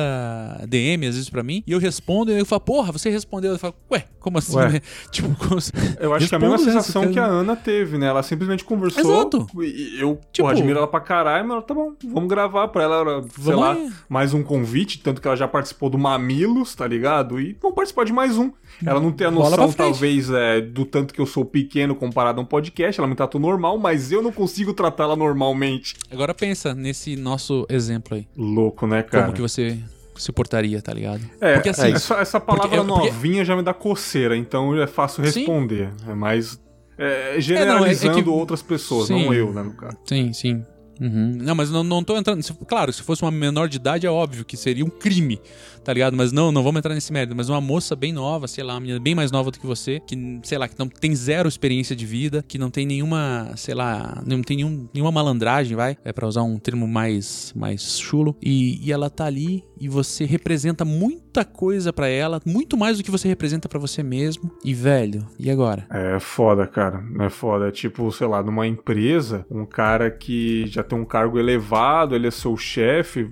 DM às vezes pra mim, e eu respondo, e eu falo, porra, você respondeu. Eu falo, ué, como assim, ué. né? Tipo, como assim? Eu acho que é a mesma sensação que a Ana teve, né? Ela simplesmente conversou. Exato. E eu tipo, porra, admiro ela pra caralho, mas tá bom, vamos gravar pra ela, sei lá, aí. mais um convite, tanto que ela já participou do Mamilos, tá ligado? E vamos participar de mais um. Ela não tem a noção, talvez, é, do tanto que eu sou pequeno comparado a um podcast, ela me tratou normal, mas eu não consigo tratá-la normalmente. Agora pensa nesse nosso exemplo aí. Louco, né, cara? Como que você se portaria, tá ligado? É, porque, assim, é essa, essa, palavra porque, novinha porque... já me dá coceira, então é fácil responder. Sim. É mais é, generalizando é, não, é que... outras pessoas, sim, não eu, né, no caso. Sim, sim. Uhum. Não, mas não, não tô entrando. Claro, se fosse uma menor de idade, é óbvio que seria um crime tá ligado? Mas não, não vamos entrar nesse mérito. Mas uma moça bem nova, sei lá, uma menina bem mais nova do que você, que, sei lá, que não tem zero experiência de vida, que não tem nenhuma, sei lá, não tem nenhum, nenhuma malandragem, vai? É para usar um termo mais, mais chulo. E, e ela tá ali e você representa muita coisa para ela, muito mais do que você representa para você mesmo. E, velho, e agora? É foda, cara. É foda. É tipo, sei lá, numa empresa, um cara que já tem um cargo elevado, ele é seu chefe,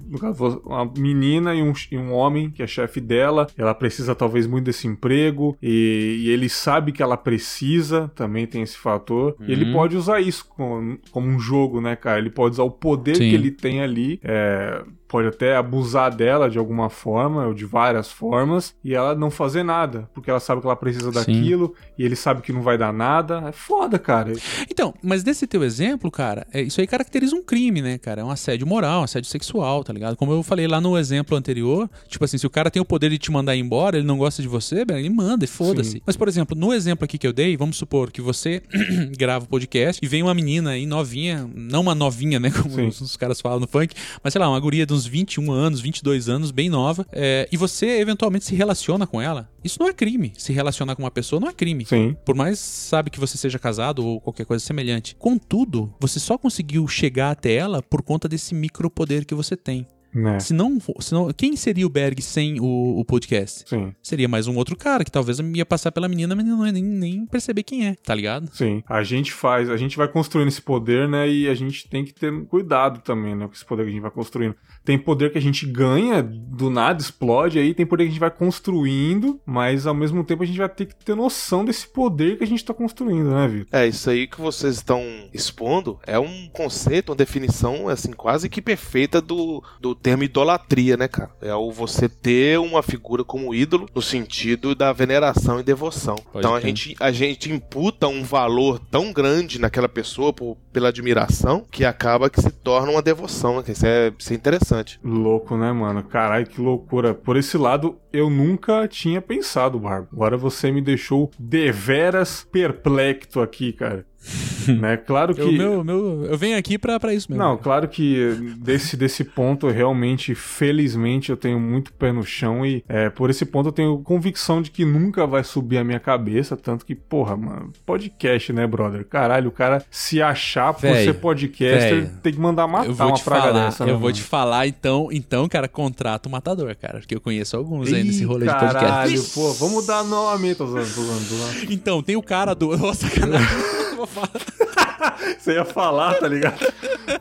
uma menina e um, e um homem que é chefe dela, ela precisa talvez muito desse emprego e, e ele sabe que ela precisa, também tem esse fator. Uhum. E ele uhum. pode usar isso como, como, um jogo, né, cara? Ele pode usar o poder Sim. que ele tem ali. É, pode até abusar dela de alguma forma, ou de várias formas, e ela não fazer nada, porque ela sabe que ela precisa daquilo, Sim. e ele sabe que não vai dar nada. É foda, cara. Então, mas nesse teu exemplo, cara, é, isso aí caracteriza um crime, né, cara? É um assédio moral, um assédio sexual, tá ligado? Como eu falei lá no exemplo anterior, tipo assim, se o cara tem o poder de te mandar embora, ele não gosta de você, ele manda e foda-se. Mas, por exemplo, no exemplo aqui que eu dei, vamos supor que você grava o um podcast e vem uma menina aí novinha, não uma novinha, né, como os, os caras falam no funk, mas sei lá, uma guria de uns uns 21 anos, 22 anos, bem nova, é, e você eventualmente se relaciona com ela, isso não é crime. Se relacionar com uma pessoa não é crime. Sim. Por mais sabe que você seja casado ou qualquer coisa semelhante. Contudo, você só conseguiu chegar até ela por conta desse micropoder que você tem. Né. Se, não, se não, quem seria o Berg sem o, o, podcast? Sim. Seria mais um outro cara que talvez ia passar pela menina, mas não ia nem, nem perceber quem é, tá ligado? Sim. A gente faz, a gente vai construindo esse poder, né? E a gente tem que ter cuidado também, né? Com esse poder que a gente vai construindo. Tem poder que a gente ganha, do nada explode, aí tem poder que a gente vai construindo, mas ao mesmo tempo a gente vai ter que ter noção desse poder que a gente tá construindo, né, Vitor? É, isso aí que vocês estão expondo é um conceito, uma definição, assim, quase que perfeita do, do termo idolatria, né, cara? É o você ter uma figura como ídolo no sentido da veneração e devoção. Pode então a gente, a gente imputa um valor tão grande naquela pessoa por, pela admiração que acaba que se torna uma devoção, né? Isso é, isso é interessante. Louco, né, mano? Caralho, que loucura. Por esse lado, eu nunca tinha pensado, Barba. Agora você me deixou deveras perplexo aqui, cara. né? Claro que. Eu, meu, meu, eu venho aqui pra, pra isso mesmo. Não, claro que desse, desse ponto, realmente, felizmente, eu tenho muito pé no chão e é, por esse ponto eu tenho convicção de que nunca vai subir a minha cabeça. Tanto que, porra, mano, podcast, né, brother? Caralho, o cara se achar por véio, ser podcaster véio, tem que mandar matar uma praga falar, dessa. Eu né, vou mano? te falar, então, então, cara, contrata o matador, cara. Porque eu conheço alguns aí nesse rolê caralho, de podcast. Caralho, pô, vamos dar nome, tô zoando, tô zoando, tô zoando. Então, tem o cara do. Nossa, sacanagem. vou falar. Você ia falar, tá ligado?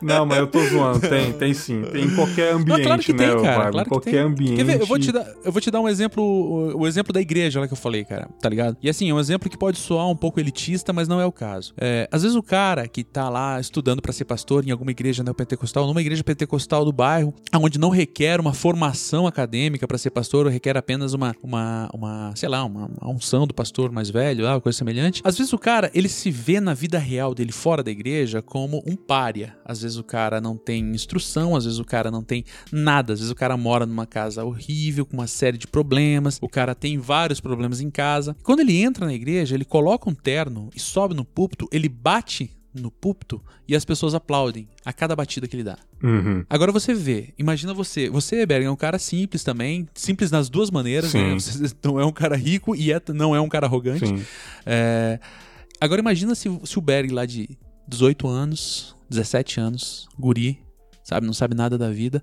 Não, mas eu tô zoando. Tem, tem sim. Tem em qualquer ambiente, Não, claro que né, tem, cara. Claro qualquer tem. ambiente. Ver, eu, vou te dar, eu vou te dar um exemplo, o, o, exemplo da igreja lá que eu falei, cara. Tá ligado? E assim, é um exemplo que pode soar um pouco elitista, mas não é o caso. É, às vezes o cara que tá lá estudando para ser pastor em alguma igreja neopentecostal, numa igreja pentecostal do bairro, onde não requer uma formação acadêmica para ser pastor, requer apenas uma, uma, uma sei lá, uma, uma unção do pastor mais velho, lá, coisa semelhante. Às vezes o cara, ele se vê na vida real dele fora da igreja como um pária. Às vezes o cara não tem instrução, às vezes o cara não tem nada, às vezes o cara mora numa casa horrível, com uma série de problemas, o cara tem vários problemas em casa. Quando ele entra na igreja, ele coloca um terno e sobe no púlpito, ele bate no púlpito e as pessoas aplaudem a cada batida que ele dá. Uhum. Agora você vê, imagina você, você, Berg, é um cara simples também, simples nas duas maneiras, né? Você não é um cara rico e é, não é um cara arrogante. É, Agora imagina se, se o Berg lá de 18 anos, 17 anos, guri, sabe? Não sabe nada da vida.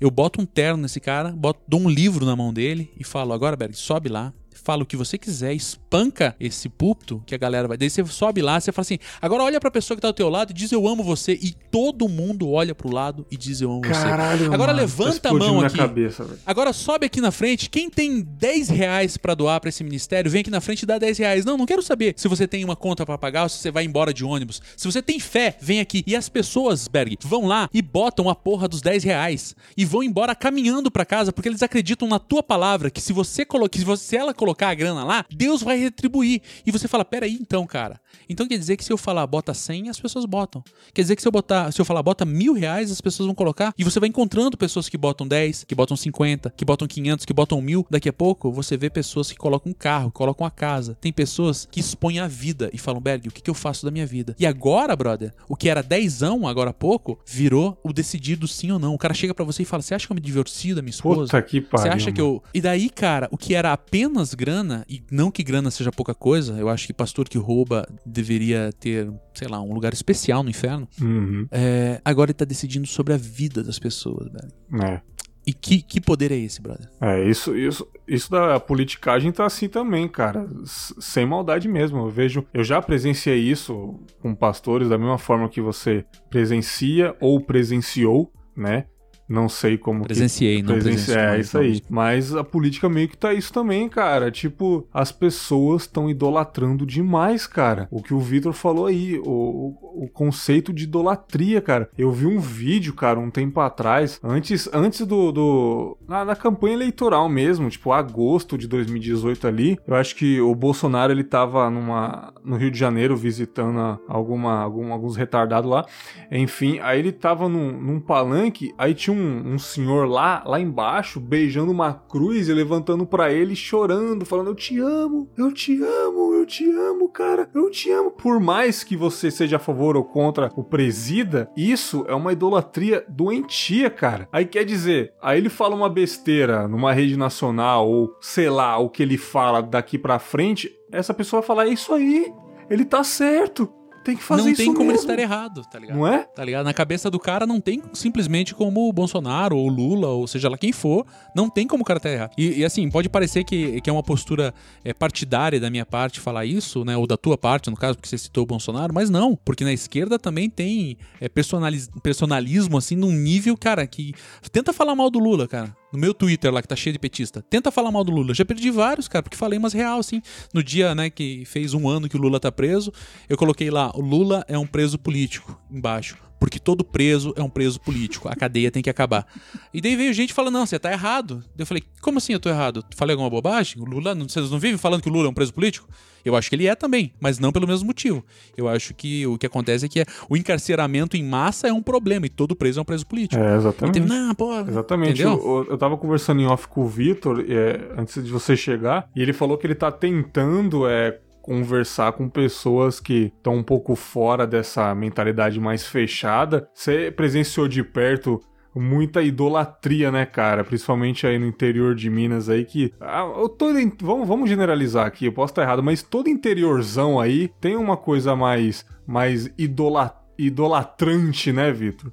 Eu boto um terno nesse cara, boto, dou um livro na mão dele e falo: agora, Berg, sobe lá, fala o que você quiser, espanca esse púlpito que a galera vai. Daí você sobe lá, você fala assim: agora olha pra pessoa que tá ao teu lado e diz eu amo você. E todo mundo olha pro lado e diz eu amo Caralho, você. Agora mano, levanta tá a mão aqui. cabeça. Agora sobe aqui na frente. Quem tem 10 reais pra doar pra esse ministério, vem aqui na frente e dá 10 reais. Não, não quero saber se você tem uma conta pra pagar ou se você vai embora de ônibus. Se você tem fé, vem aqui. E as pessoas, Berg, vão lá e botam a porra dos 10 reais e vão embora caminhando pra casa porque eles acreditam na tua palavra que se você colocar, se ela colocar a grana lá, Deus vai retribuir. E você fala, peraí então, cara. Então quer dizer que se eu falar bota 100, as pessoas botam. Quer dizer que se eu botar, se eu falar bota mil reais, as pessoas vão colocar. E você vai encontrando pessoas que botam 10, que botam 50, que botam 500, que botam mil. Daqui a pouco você vê pessoas que colocam um carro, que colocam a casa. Tem pessoas que expõem a vida e falam, Berg, o que, que eu faço da minha vida? E agora, brother, o que era dezão agora há pouco, virou o decidido sim ou não. O cara chega pra você e fala, você acha que eu me divorcio da minha esposa? Puta que pariu. Você acha que eu. E daí, cara, o que era apenas grana, e não que grana seja pouca coisa, eu acho que pastor que rouba deveria ter, sei lá, um lugar especial no inferno. Uhum. É, agora ele tá decidindo sobre a vida das pessoas, velho. É. E que, que poder é esse, brother? É, isso, isso, isso da politicagem tá assim também, cara. S- Sem maldade mesmo. Eu vejo. Eu já presenciei isso com pastores da mesma forma que você presencia ou presenciou, né? Não sei como que- Presenciei, não Presenci- presenciei. É, isso aí. Mas a política meio que tá isso também, cara. Tipo, as pessoas estão idolatrando demais, cara. O que o Vitor falou aí, o, o, conceito de idolatria, cara. Eu vi um vídeo, cara, um tempo atrás, antes, antes do. do na, na campanha eleitoral mesmo, tipo, agosto de 2018 ali. Eu acho que o Bolsonaro ele tava numa, no Rio de Janeiro visitando alguma, algum, alguns retardados lá. Enfim, aí ele tava num, num palanque, aí tinha um, um senhor lá, lá embaixo, beijando uma cruz e levantando pra ele, chorando, falando: Eu te amo, eu te amo, eu te amo, cara, eu te amo. Por mais que você seja a favor ou contra o presida, isso é uma idolatria doentia, cara. Aí quer dizer, aí ele fala uma besteira numa rede nacional, ou sei lá, o que ele fala daqui pra frente, essa pessoa vai falar: É isso aí, ele tá certo. Tem que fazer não isso tem como ele mesmo. estar errado, tá ligado? Não é? Tá ligado? Na cabeça do cara não tem simplesmente como o Bolsonaro ou o Lula, ou seja lá quem for, não tem como o cara estar errado. E, e, assim, pode parecer que, que é uma postura é, partidária da minha parte falar isso, né? Ou da tua parte, no caso, porque você citou o Bolsonaro, mas não, porque na esquerda também tem é, personalis- personalismo, assim, num nível, cara, que. Tenta falar mal do Lula, cara. No meu Twitter lá, que tá cheio de petista. Tenta falar mal do Lula. Já perdi vários, cara, porque falei umas real, assim. No dia, né, que fez um ano que o Lula tá preso, eu coloquei lá, o Lula é um preso político, embaixo. Porque todo preso é um preso político. A cadeia tem que acabar. E daí veio gente falando, não, você tá errado. Daí eu falei, como assim eu tô errado? Falei alguma bobagem? O Lula, não- vocês não vivem falando que o Lula é um preso político? Eu acho que ele é também, mas não pelo mesmo motivo. Eu acho que o que acontece é que é, o encarceramento em massa é um problema e todo preso é um preso político. É, exatamente. teve, não, pô, Exatamente. Entendeu? Eu, eu tava conversando em off com o Vitor é, antes de você chegar, e ele falou que ele tá tentando é, conversar com pessoas que estão um pouco fora dessa mentalidade mais fechada. Você presenciou de perto muita idolatria, né, cara? Principalmente aí no interior de Minas aí que ah, eu tô vamos, vamos generalizar aqui, eu posso estar errado, mas todo interiorzão aí tem uma coisa mais mais idola, idolatrante, né, Vitor?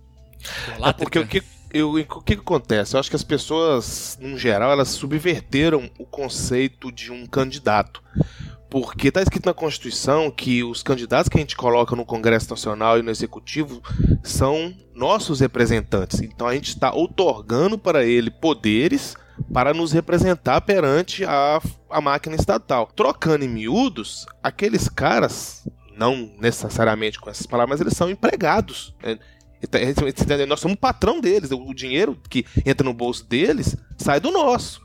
É porque o que, eu, o que acontece? Eu acho que as pessoas, no geral, elas subverteram o conceito de um candidato. Porque está escrito na Constituição que os candidatos que a gente coloca no Congresso Nacional e no Executivo são nossos representantes. Então a gente está outorgando para ele poderes para nos representar perante a, a máquina estatal. Trocando em miúdos, aqueles caras, não necessariamente com essas palavras, mas eles são empregados. né? Então, Nós somos o patrão deles. O dinheiro que entra no bolso deles sai do nosso.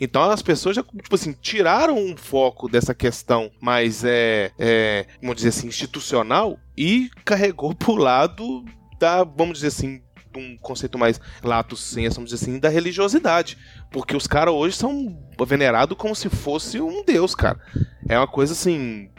Então as pessoas já, tipo assim, tiraram um foco dessa questão mais, é, é, vamos dizer assim, institucional e carregou pro lado da, vamos dizer assim, de um conceito mais lato senso, vamos dizer assim, da religiosidade. Porque os caras hoje são venerados como se fosse um deus, cara. É uma coisa assim,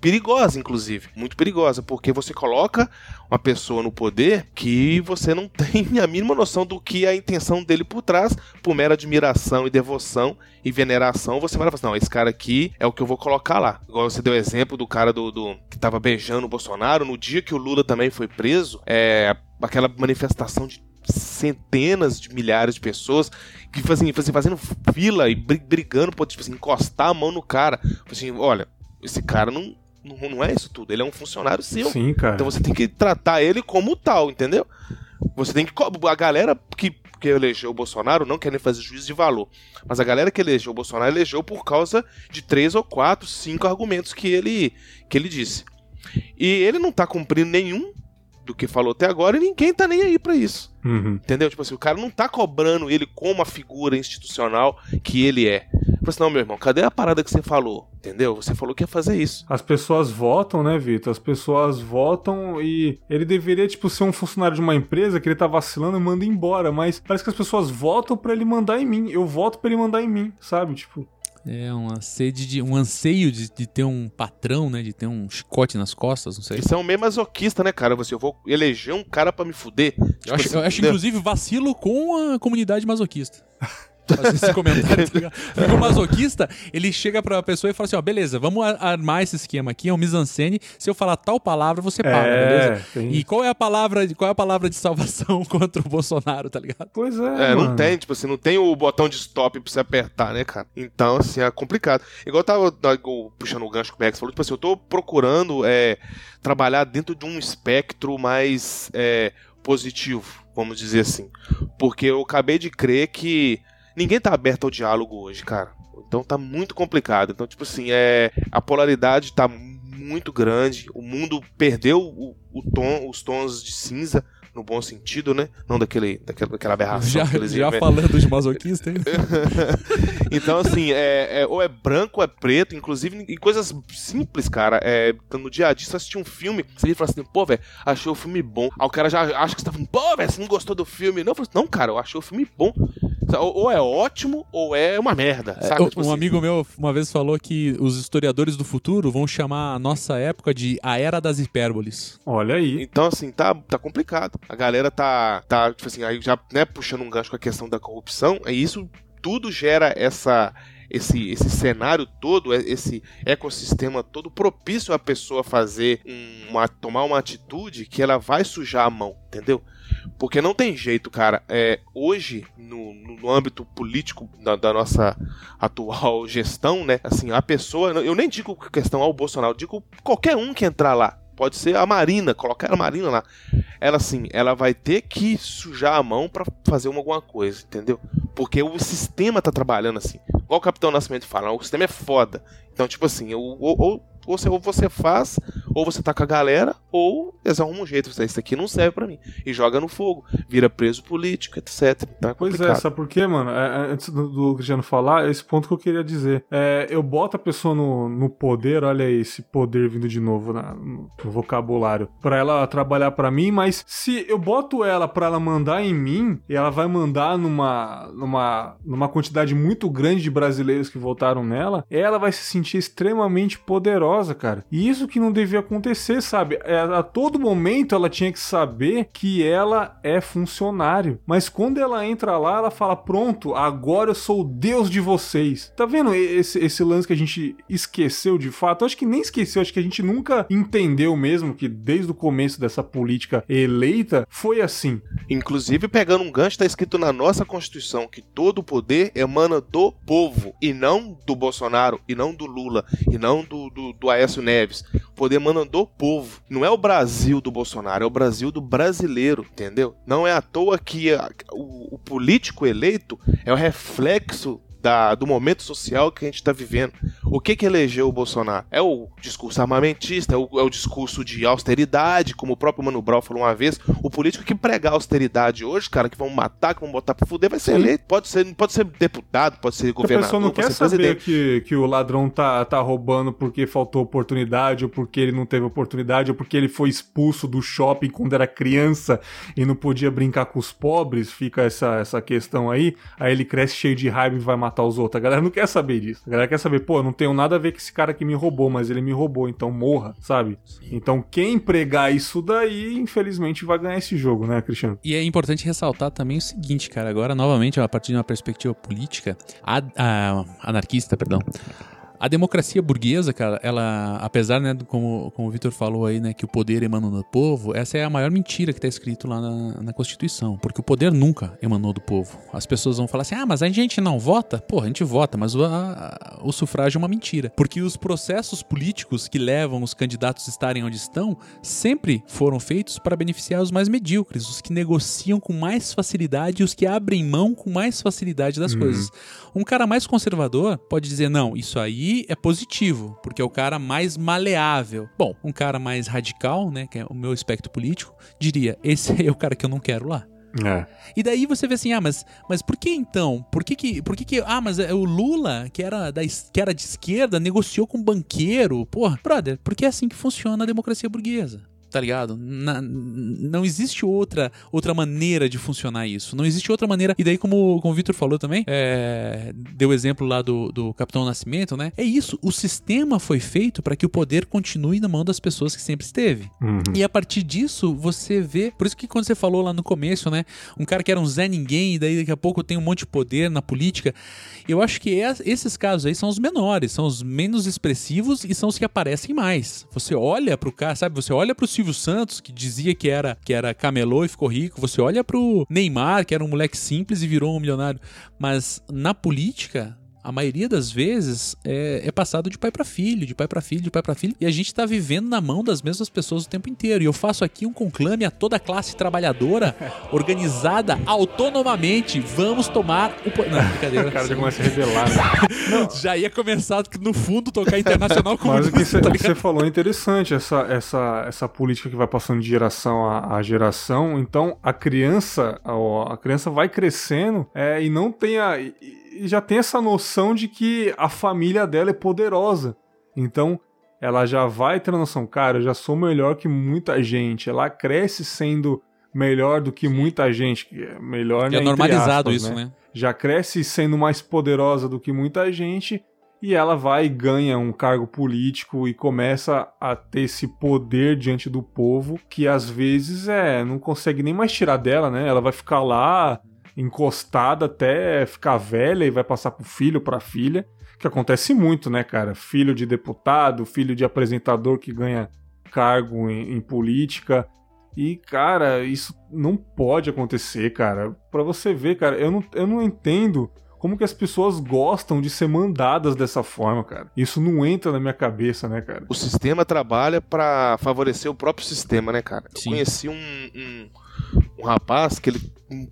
perigosa, inclusive. Muito perigosa, porque você coloca uma pessoa no poder que você não tem a mínima noção do que é a intenção dele por trás, por mera admiração e devoção e veneração, você vai falar assim, não, esse cara aqui é o que eu vou colocar lá. Igual você deu exemplo do cara do, do que tava beijando o Bolsonaro, no dia que o Lula também foi preso, é aquela manifestação de centenas de milhares de pessoas que fazem, fazem fazendo fila e brigando por tipo assim, encostar a mão no cara. Assim, olha, esse cara não, não, não é isso tudo, ele é um funcionário seu. Sim, cara. Então você tem que tratar ele como tal, entendeu? Você tem que. A galera que, que elegeu o Bolsonaro não querem fazer juízo de valor. Mas a galera que elegeu o Bolsonaro elegeu por causa de três ou quatro, cinco argumentos que ele, que ele disse. E ele não tá cumprindo nenhum do que falou até agora e ninguém tá nem aí para isso. Uhum. Entendeu? Tipo assim, o cara não tá cobrando ele como a figura institucional que ele é. Falei assim, não, meu irmão, cadê a parada que você falou? Entendeu? Você falou que ia fazer isso. As pessoas votam, né, Vitor? As pessoas votam e ele deveria, tipo, ser um funcionário de uma empresa que ele tá vacilando e manda embora, mas parece que as pessoas votam para ele mandar em mim. Eu voto para ele mandar em mim, sabe? Tipo. É uma sede de um anseio de, de, ter um patrão, né? De ter um chicote nas costas, não sei. Isso é um meio masoquista, né, cara? Você, eu vou eleger um cara para me fuder. Eu tipo acho, assim, eu acho inclusive, vacilo com a comunidade masoquista fazer esse comentário. Tá Porque o masoquista, ele chega pra pessoa e fala assim: ó, beleza, vamos armar esse esquema aqui, é um mise-en-scène. Se eu falar tal palavra, você para, é, beleza? Tem... E qual é a palavra, qual é a palavra de salvação contra o Bolsonaro, tá ligado? Pois é. É, mano. não tem, tipo assim, não tem o botão de stop pra você apertar, né, cara? Então, assim, é complicado. Igual eu tava puxando o gancho que o Bex falou, tipo assim, eu tô procurando é, trabalhar dentro de um espectro mais é, positivo, vamos dizer assim. Porque eu acabei de crer que ninguém tá aberto ao diálogo hoje, cara. Então tá muito complicado. Então, tipo assim, é, a polaridade tá muito grande. O mundo perdeu o, o tom, os tons de cinza no bom sentido, né? Não daquele, daquela, daquela aberração já, que eles Já falando de masoquista, hein? então, assim, é, é, ou é branco ou é preto, inclusive em coisas simples, cara. É, no dia a dia, você assistir um filme, você fala assim, pô, velho, achei o filme bom. Aí o cara já acha que você tá falando, pô, velho, você não gostou do filme. Não, eu falo, não, cara, eu achei o filme bom. Ou é ótimo, ou é uma merda. É, tipo um assim. amigo meu uma vez falou que os historiadores do futuro vão chamar a nossa época de a era das hipérboles. Olha aí. Então, assim, tá, tá complicado. A galera tá, tá, tipo assim, aí já, né, puxando um gancho com a questão da corrupção, e isso tudo gera essa esse, esse cenário todo, esse ecossistema todo propício a pessoa fazer uma tomar uma atitude que ela vai sujar a mão, entendeu? Porque não tem jeito, cara. É, hoje, no, no âmbito político da, da, nossa atual gestão, né? Assim, a pessoa. Eu nem digo questão ao Bolsonaro, digo qualquer um que entrar lá. Pode ser a Marina, colocar a Marina lá. Ela, assim, ela vai ter que sujar a mão para fazer uma, alguma coisa, entendeu? Porque o sistema tá trabalhando assim. Igual o Capitão Nascimento fala, o sistema é foda. Então, tipo assim, ou, ou, você, ou você faz, ou você tá com a galera, ou eles arrumam um jeito. Isso aqui não serve para mim. E joga no fogo. Vira preso político, etc. Então é pois é, sabe por quê, mano? É, é, antes do, do, Cristiano falar, é esse ponto que eu queria dizer. É, eu boto a pessoa no, no poder, olha aí, esse poder vindo de novo na, no, no vocabulário, para ela trabalhar para mim, mas se eu boto ela para ela mandar em mim, e ela vai mandar numa, numa, numa quantidade muito grande de brasileiros que votaram nela, ela vai se sentir extremamente poderosa cara. E isso que não devia acontecer, sabe? É, a todo momento ela tinha que saber que ela é funcionário. Mas quando ela entra lá, ela fala: Pronto, agora eu sou o Deus de vocês. Tá vendo esse, esse lance que a gente esqueceu de fato? Acho que nem esqueceu, acho que a gente nunca entendeu mesmo que desde o começo dessa política eleita foi assim. Inclusive, pegando um gancho, tá escrito na nossa Constituição que todo o poder emana do povo e não do Bolsonaro, e não do Lula, e não do, do, do Aécio Neves. O poder emana do povo. Não é o Brasil do Bolsonaro, é o Brasil do brasileiro, entendeu? Não é à toa que a, o, o político eleito é o reflexo da, do momento social que a gente está vivendo. O que que elegeu o Bolsonaro? É o discurso armamentista, é o, é o, discurso de austeridade, como o próprio Mano Brown falou uma vez. O político que pregar austeridade hoje, cara, que vão matar, que vão botar pra fuder, vai ser eleito. Pode ser, pode ser deputado, pode ser governador, a pessoa não quer saber que, que o ladrão tá, tá roubando porque faltou oportunidade, ou porque ele não teve oportunidade, ou porque ele foi expulso do shopping quando era criança e não podia brincar com os pobres, fica essa, essa questão aí. Aí ele cresce cheio de raiva e vai matar matar os outros. A galera não quer saber disso. A galera quer saber, pô, não tenho nada a ver com esse cara que me roubou, mas ele me roubou, então morra, sabe? Sim. Então quem pregar isso daí, infelizmente, vai ganhar esse jogo, né, Cristiano? E é importante ressaltar também o seguinte, cara, agora novamente, a partir de uma perspectiva política, a, a, anarquista, perdão. A democracia burguesa, cara, ela, apesar, né, como, como o Vitor falou aí, né, que o poder emana do povo, essa é a maior mentira que está escrito lá na, na, Constituição, porque o poder nunca emanou do povo. As pessoas vão falar assim, ah, mas a gente não vota? Pô, a gente vota, mas o, a, o sufrágio é uma mentira, porque os processos políticos que levam os candidatos a estarem onde estão sempre foram feitos para beneficiar os mais medíocres, os que negociam com mais facilidade e os que abrem mão com mais facilidade das uhum. coisas. Um cara mais conservador pode dizer, não, isso aí é positivo, porque é o cara mais maleável. Bom, um cara mais radical, né, que é o meu espectro político, diria, esse é o cara que eu não quero lá. É. E daí você vê assim, ah, mas, mas por que então? Por que que, por que que, ah, mas é o Lula, que era, da, que era de esquerda, negociou com um banqueiro? Porra, brother, porque é assim que funciona a democracia burguesa tá ligado? Na, não existe outra outra maneira de funcionar isso. Não existe outra maneira. E daí, como, como o Victor falou também, é, deu o exemplo lá do, do Capitão Nascimento, né? É isso. O sistema foi feito para que o poder continue na mão das pessoas que sempre esteve. Uhum. E a partir disso, você vê. Por isso que quando você falou lá no começo, né? Um cara que era um Zé Ninguém, e daí daqui a pouco tem um monte de poder na política. Eu acho que é, esses casos aí são os menores, são os menos expressivos e são os que aparecem mais. Você olha pro cara, sabe? Você olha pro Silvio Santos, que dizia que era, que era camelô e ficou rico. Você olha pro Neymar, que era um moleque simples e virou um milionário. Mas na política, a maioria das vezes é, é passado de pai para filho, de pai para filho, de pai para filho, e a gente tá vivendo na mão das mesmas pessoas o tempo inteiro. E eu faço aqui um conclame a toda a classe trabalhadora organizada autonomamente. Vamos tomar o. Não, brincadeira. o cara já começa a revelar. Né? já ia começar no fundo tocar internacional com Mas o que você tá falou é interessante, essa, essa, essa política que vai passando de geração a, a geração. Então a criança, a, a criança vai crescendo é, e não tem a já tem essa noção de que a família dela é poderosa. Então, ela já vai ter noção, cara, eu já sou melhor que muita gente. Ela cresce sendo melhor do que muita gente. É melhor, né, é normalizado aspas, isso, né? né? Já cresce sendo mais poderosa do que muita gente. E ela vai e ganha um cargo político e começa a ter esse poder diante do povo que às vezes é não consegue nem mais tirar dela, né? Ela vai ficar lá encostada até ficar velha e vai passar pro filho, pra filha, que acontece muito, né, cara? Filho de deputado, filho de apresentador que ganha cargo em, em política. E, cara, isso não pode acontecer, cara. Pra você ver, cara, eu não, eu não entendo como que as pessoas gostam de ser mandadas dessa forma, cara. Isso não entra na minha cabeça, né, cara? O sistema trabalha para favorecer o próprio sistema, né, cara? Sim. Eu conheci um, um, um rapaz que ele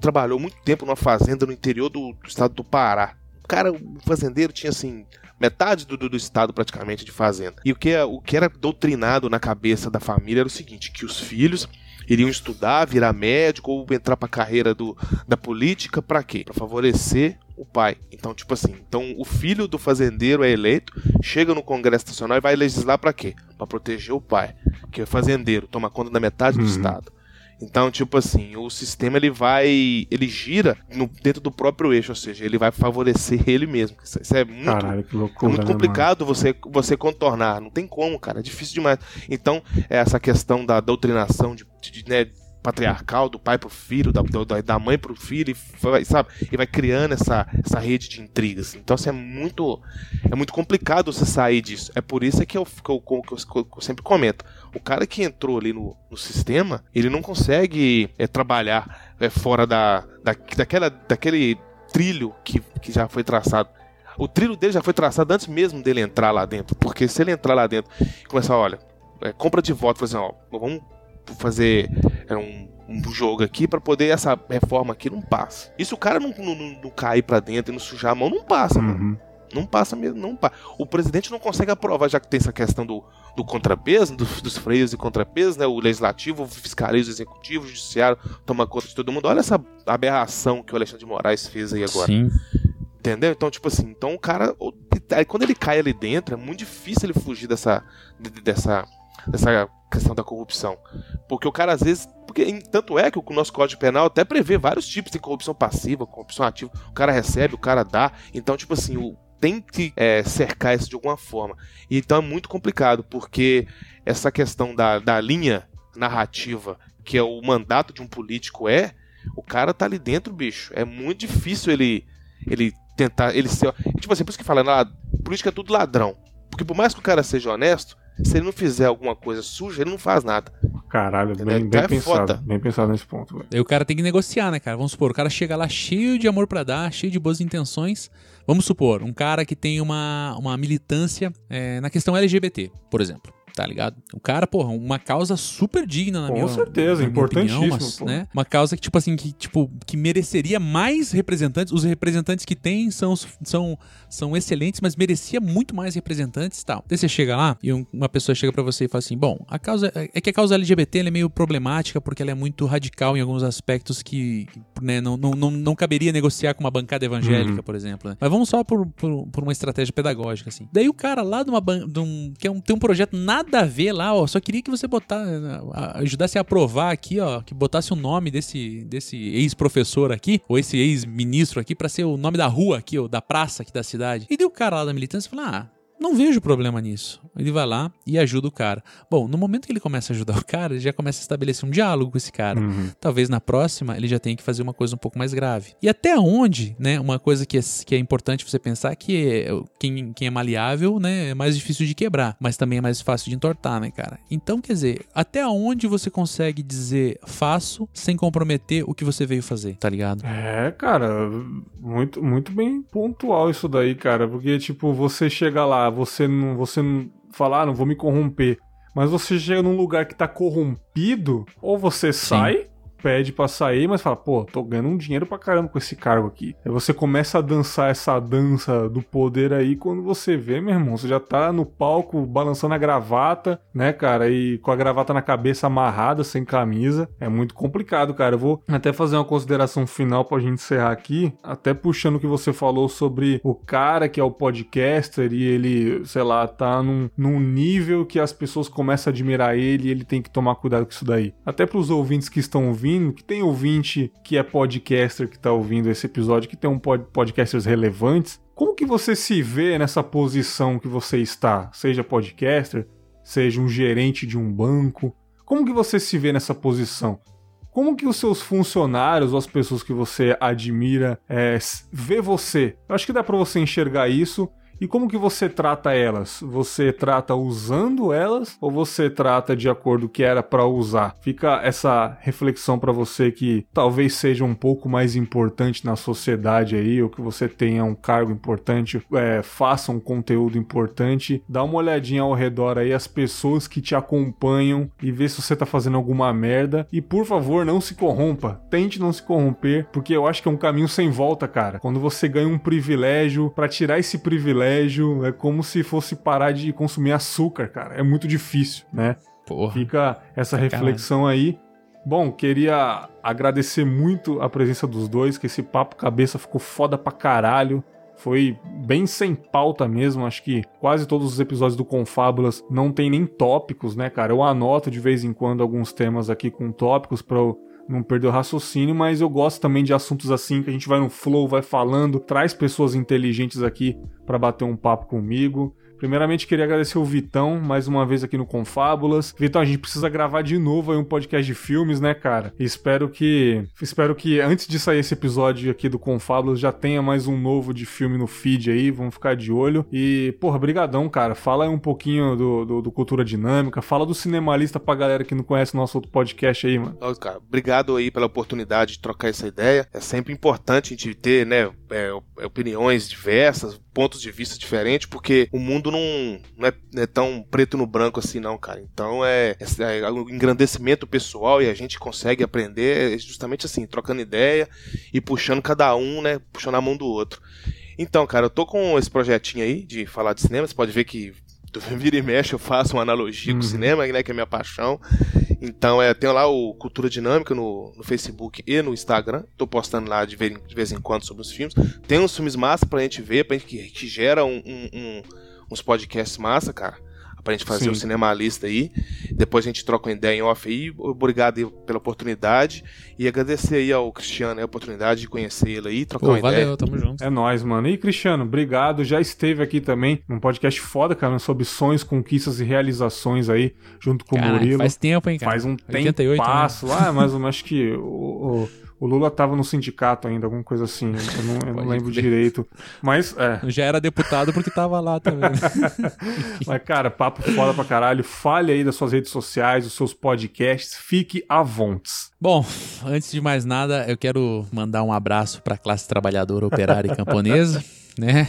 trabalhou muito tempo numa fazenda no interior do, do estado do Pará. O cara, o fazendeiro, tinha assim metade do, do, do, estado praticamente de fazenda. E o que, o que era doutrinado na cabeça da família era o seguinte: que os filhos iriam estudar, virar médico ou entrar para a carreira do, da política para quê? Para favorecer o pai. Então, tipo assim, então o filho do fazendeiro é eleito, chega no Congresso Nacional e vai legislar para quê? Para proteger o pai, que é fazendeiro, toma conta da metade uhum. do estado. Então, tipo assim, o sistema ele vai. ele gira no, dentro do próprio eixo, ou seja, ele vai favorecer ele mesmo. Isso, é muito, Caralho, que loucura, é muito né, complicado né, você, você contornar. Não tem como, cara. É difícil demais. Então, essa questão da doutrinação de, de, de né, patriarcal, do pai pro filho, da, da mãe pro filho, e vai, sabe? E vai criando essa, essa rede de intrigas. Então, assim, é muito, é muito complicado você sair disso. É por isso que eu, que eu, que eu, que eu sempre comento. O cara que entrou ali no, no sistema, ele não consegue é, trabalhar é, fora da, da, daquela, daquele trilho que, que já foi traçado. O trilho dele já foi traçado antes mesmo dele entrar lá dentro. Porque se ele entrar lá dentro e começar, olha, é, compra de voto, assim, ó, vamos fazer é, um, um jogo aqui para poder essa reforma aqui não passa. Se o cara não, não, não cair para dentro e não sujar a mão, não passa, uhum. mano. Não passa mesmo, não passa. O presidente não consegue aprovar, já que tem essa questão do, do contrapeso, do, dos freios e contrapeso, né? O legislativo, o fiscalismo, o executivo, o judiciário toma conta de todo mundo. Olha essa aberração que o Alexandre de Moraes fez aí agora. Sim. Entendeu? Então, tipo assim, então o cara. Aí quando ele cai ali dentro, é muito difícil ele fugir dessa. dessa. dessa questão da corrupção. Porque o cara às vezes. Porque, tanto é que o nosso Código Penal até prevê vários tipos de corrupção passiva, corrupção ativa. O cara recebe, o cara dá. Então, tipo assim, o, tem que é, cercar isso de alguma forma. Então é muito complicado, porque essa questão da, da linha narrativa, que é o mandato de um político, é. O cara tá ali dentro, bicho. É muito difícil ele, ele tentar ele ser. Tipo assim, por isso que falando, ah, política é tudo ladrão. Porque por mais que o cara seja honesto, se ele não fizer alguma coisa suja, ele não faz nada. Caralho, bem, Então bem é pensado. Bem pensado nesse ponto, velho. Aí o cara tem que negociar, né, cara? Vamos supor, o cara chega lá cheio de amor pra dar, cheio de boas intenções. Vamos supor, um cara que tem uma, uma militância é, na questão LGBT, por exemplo. Tá ligado? O cara, porra, uma causa super digna na Com minha certeza, na minha opinião, importantíssimo, mas, né? Uma causa que, tipo assim, que, tipo, que mereceria mais representantes. Os representantes que tem são, são, são excelentes, mas merecia muito mais representantes e tal. Daí você chega lá e um- uma pessoa chega pra você e fala assim: bom, a causa. É que a causa LGBT é meio problemática porque ela é muito radical em alguns aspectos que que, né, não, não, não, não caberia negociar com uma bancada evangélica, Uhum. por exemplo. né? Mas vamos só por, por, por uma estratégia pedagógica, assim. Daí o cara lá de uma ban- de um, que é um, tem um projeto nada a ver lá, ó, só queria que você botar, ajudasse a aprovar aqui, ó, que botasse o nome desse, desse ex-professor aqui, ou esse ex-ministro aqui, pra ser o nome da rua aqui, ou da praça aqui da cidade. E daí o cara lá da militância fala, ah, não vejo problema nisso. Ele vai lá e ajuda o cara. Bom, no momento que ele começa a ajudar o cara, ele já começa a estabelecer um diálogo com esse cara. Uhum. Talvez na próxima ele já tenha que fazer uma coisa um pouco mais grave. E até onde, né? Uma coisa que é, que é importante você pensar que é, quem, quem é maleável, né? É mais difícil de quebrar, mas também é mais fácil de entortar, né, cara? Então, quer dizer, até onde você consegue dizer faço sem comprometer o que você veio fazer, tá ligado? É, cara, muito, muito bem pontual isso daí, cara. Porque, tipo, você chega lá, você não, você não fala, ah, não vou me corromper. Mas você chega num lugar que tá corrompido, ou você sai, pede pra sair, mas fala, pô, tô ganhando um dinheiro pra caramba com esse cargo aqui. Aí você começa a dançar essa dança do poder aí, quando você vê, meu irmão, você já tá no palco balançando a gravata, né, cara, e com a gravata na cabeça amarrada, sem camisa. É muito complicado, cara. Eu vou até fazer uma consideração final pra gente encerrar aqui, até puxando o que você falou sobre o cara que é o podcaster e ele, sei lá, tá num, num nível que as pessoas começam a admirar ele e ele tem que tomar cuidado com isso daí. Até pros ouvintes que estão ouvindo, que tem ouvinte que é podcaster que tá ouvindo esse episódio, que tem um pod podcasters relevantes, como que você se vê nessa posição que você está? Seja podcaster, seja um gerente de um banco, como que você se vê nessa posição? Como que os seus funcionários ou as pessoas que você admira é, vê você? Eu acho que dá pra você enxergar isso. E como que você trata elas? Você trata usando elas ou você trata de acordo que era pra usar? Fica essa reflexão pra você que talvez seja um pouco mais importante na sociedade aí, ou que você tenha um cargo importante, é, faça um conteúdo importante. Dá uma olhadinha ao redor aí, as pessoas que te acompanham e vê se você tá fazendo alguma merda. E por favor, não se corrompa. Tente não se corromper, porque eu acho que é um caminho sem volta, cara. Quando você ganha um privilégio, pra tirar esse privilégio, é como se fosse parar de consumir açúcar, cara. É muito difícil, né? Porra. Fica essa Sacanagem. reflexão aí. Bom, queria agradecer muito a presença dos dois, que esse papo cabeça ficou foda pra caralho. Foi bem sem pauta mesmo, acho que quase todos os episódios do Confábulas não tem nem tópicos, né, cara? Eu anoto de vez em quando alguns temas aqui com tópicos pra eu não perder o raciocínio, mas eu gosto também de assuntos assim que a gente vai no flow, vai falando, traz pessoas inteligentes aqui pra bater um papo comigo. Primeiramente, queria agradecer o Vitão, mais uma vez aqui no Confábulas. Vitão, a gente precisa gravar de novo aí um podcast de filmes, né, cara? Espero que. Espero que antes de sair esse episódio aqui do Confábulas já tenha mais um novo de filme no feed aí. Vamos ficar de olho. E, porra, brigadão, cara. Fala aí um pouquinho do, do, do Cultura Dinâmica. Fala do Cinemalista pra galera que não conhece o nosso outro podcast aí, mano. Cara, obrigado aí pela oportunidade de trocar essa ideia. É sempre importante a gente ter, né, é, opiniões diversas, pontos de vista diferentes, porque o mundo não, não, é, não é tão preto no branco assim, não, cara. Então é, é, é o engrandecimento pessoal e a gente consegue aprender justamente assim, trocando ideia e puxando cada um, né, puxando a mão do outro. Então, cara, eu tô com esse projetinho aí de falar de cinema. Você pode ver que vira e mexe eu faço uma analogia Uhum. com o cinema, né, que é a minha paixão. Então, é, tenho lá o Cultura Dinâmica no, no Facebook e no Instagram. Tô postando lá de vez, em- de vez em quando sobre os filmes. Tem uns filmes massa pra gente ver, pra gente que, que gera um- um- um- uns podcasts massa, cara. Pra gente fazer Sim. o Cinemalista aí. Depois a gente troca uma ideia em off aí. Obrigado aí pela oportunidade. E agradecer aí ao Cristiano a oportunidade de conhecer ele aí, trocar Pô, uma ideia. valeu, tamo junto. É nóis, mano. E Cristiano, obrigado. Já esteve aqui também num podcast foda, cara, sobre sonhos, conquistas e realizações aí, junto com o Caralho, Murilo. faz tempo, hein, cara? Faz um 88, tempo passo lá, mais ou menos acho que o, o, O Lula tava no sindicato ainda, alguma coisa assim. Eu não, eu não lembro direito. Mas, é. Já era deputado porque tava lá também. Mas, cara, papo foda pra caralho. Fale aí das suas redes sociais, os seus podcasts. Fique à vontade. Bom, antes de mais nada, eu quero mandar um abraço pra classe trabalhadora, operária e camponesa. Né?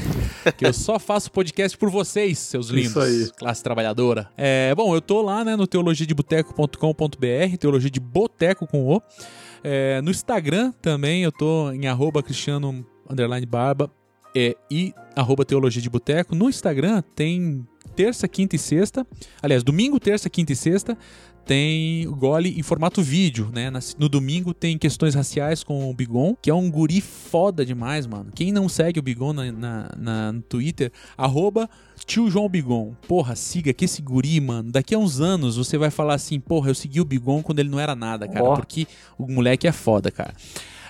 Que eu só faço podcast por vocês, seus lindos. Isso aí. Classe trabalhadora. É, bom, eu tô lá, né, no teologiadeboteco.com.br, teologia de boteco com o. É, no Instagram também eu tô em arroba cristiano underline barba é, e arroba teologia de boteco. No Instagram tem terça, quinta e sexta. Aliás, domingo, terça, quinta e sexta tem o Gole em formato vídeo, né? No domingo tem questões raciais com o Bigon, que é um guri foda demais, mano. Quem não segue o Bigon na, na, na no Twitter, arroba tio João Bigon. Porra, siga que esse guri, mano. Daqui a uns anos você vai falar assim, porra, eu segui o Bigon quando ele não era nada, cara. Porque o moleque é foda, cara.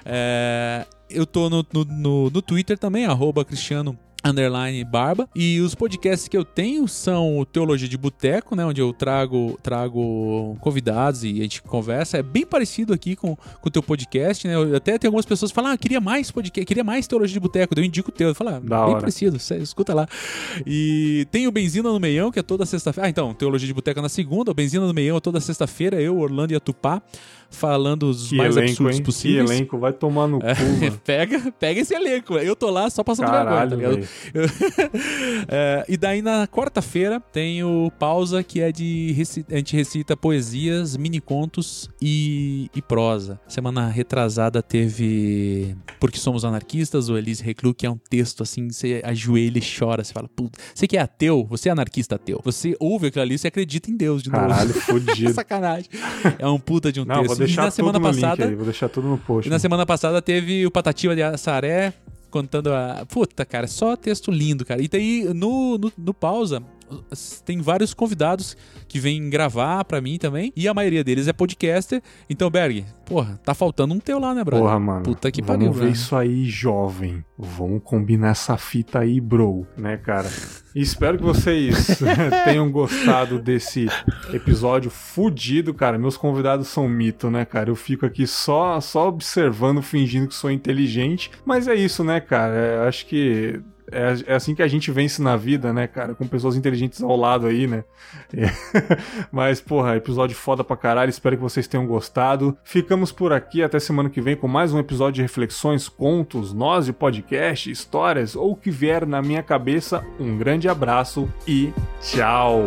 É, eu tô no, no, no, no Twitter também, arroba Cristiano underline barba. E os podcasts que eu tenho são o Teologia de Boteco, né, onde eu trago trago convidados e a gente conversa, é bem parecido aqui com, com o teu podcast, né, eu, até tem algumas pessoas que falam, ah, queria mais podcast, queria mais Teologia de Boteco, eu indico o teu, eu falo, ah, bem hora. parecido, cê escuta lá. E tem o Benzina no Meião, que é toda sexta-feira, ah, então, Teologia de Boteco na segunda, o Benzina no Meião é toda sexta-feira, eu, Orlando e a Tupá, falando os Que mais elenco, absurdos hein? possíveis. Que elenco, vai tomar no cu, É, pega, pega esse elenco. Eu tô lá só passando Caralho, vergonha, tá ligado? É, e daí na quarta-feira tem o pausa que é de a gente recita poesias, mini contos e, e prosa. Semana retrasada teve Porque Somos Anarquistas, o Elise Reclu, que é um texto assim, você ajoelha e chora, você fala, puta, você que é ateu, você é anarquista ateu. Você ouve aquilo ali, você acredita em Deus de novo. Caralho, fudido. Sacanagem. É um puta de um Não, texto. vou deixar na semana passada, aí, vou deixar tudo no post. e na semana passada teve o Patativa de Assaré contando a. Puta, cara, só texto lindo, cara. E daí no, no, no pausa. Tem vários convidados que vêm gravar pra mim também. E a maioria deles é podcaster. Então, Berg, porra, tá faltando um teu lá, né, brother? Porra, mano. Puta que Vamos pariu, ver velho. isso aí, jovem. Vamos combinar essa fita aí, bro. Né, cara? Espero que vocês tenham gostado desse episódio fudido, cara. Meus convidados são mito, né, cara? Eu fico aqui só, só observando, fingindo que sou inteligente. Mas é isso, né, cara? É, acho que. É, é assim que a gente vence na vida, né, cara? Com pessoas inteligentes ao lado aí, né? É. Mas, porra, episódio foda pra caralho. Espero que vocês tenham gostado. Ficamos por aqui até semana que vem com mais um episódio de reflexões, contos, nós de podcast, histórias ou o que vier na minha cabeça. Um grande abraço e tchau!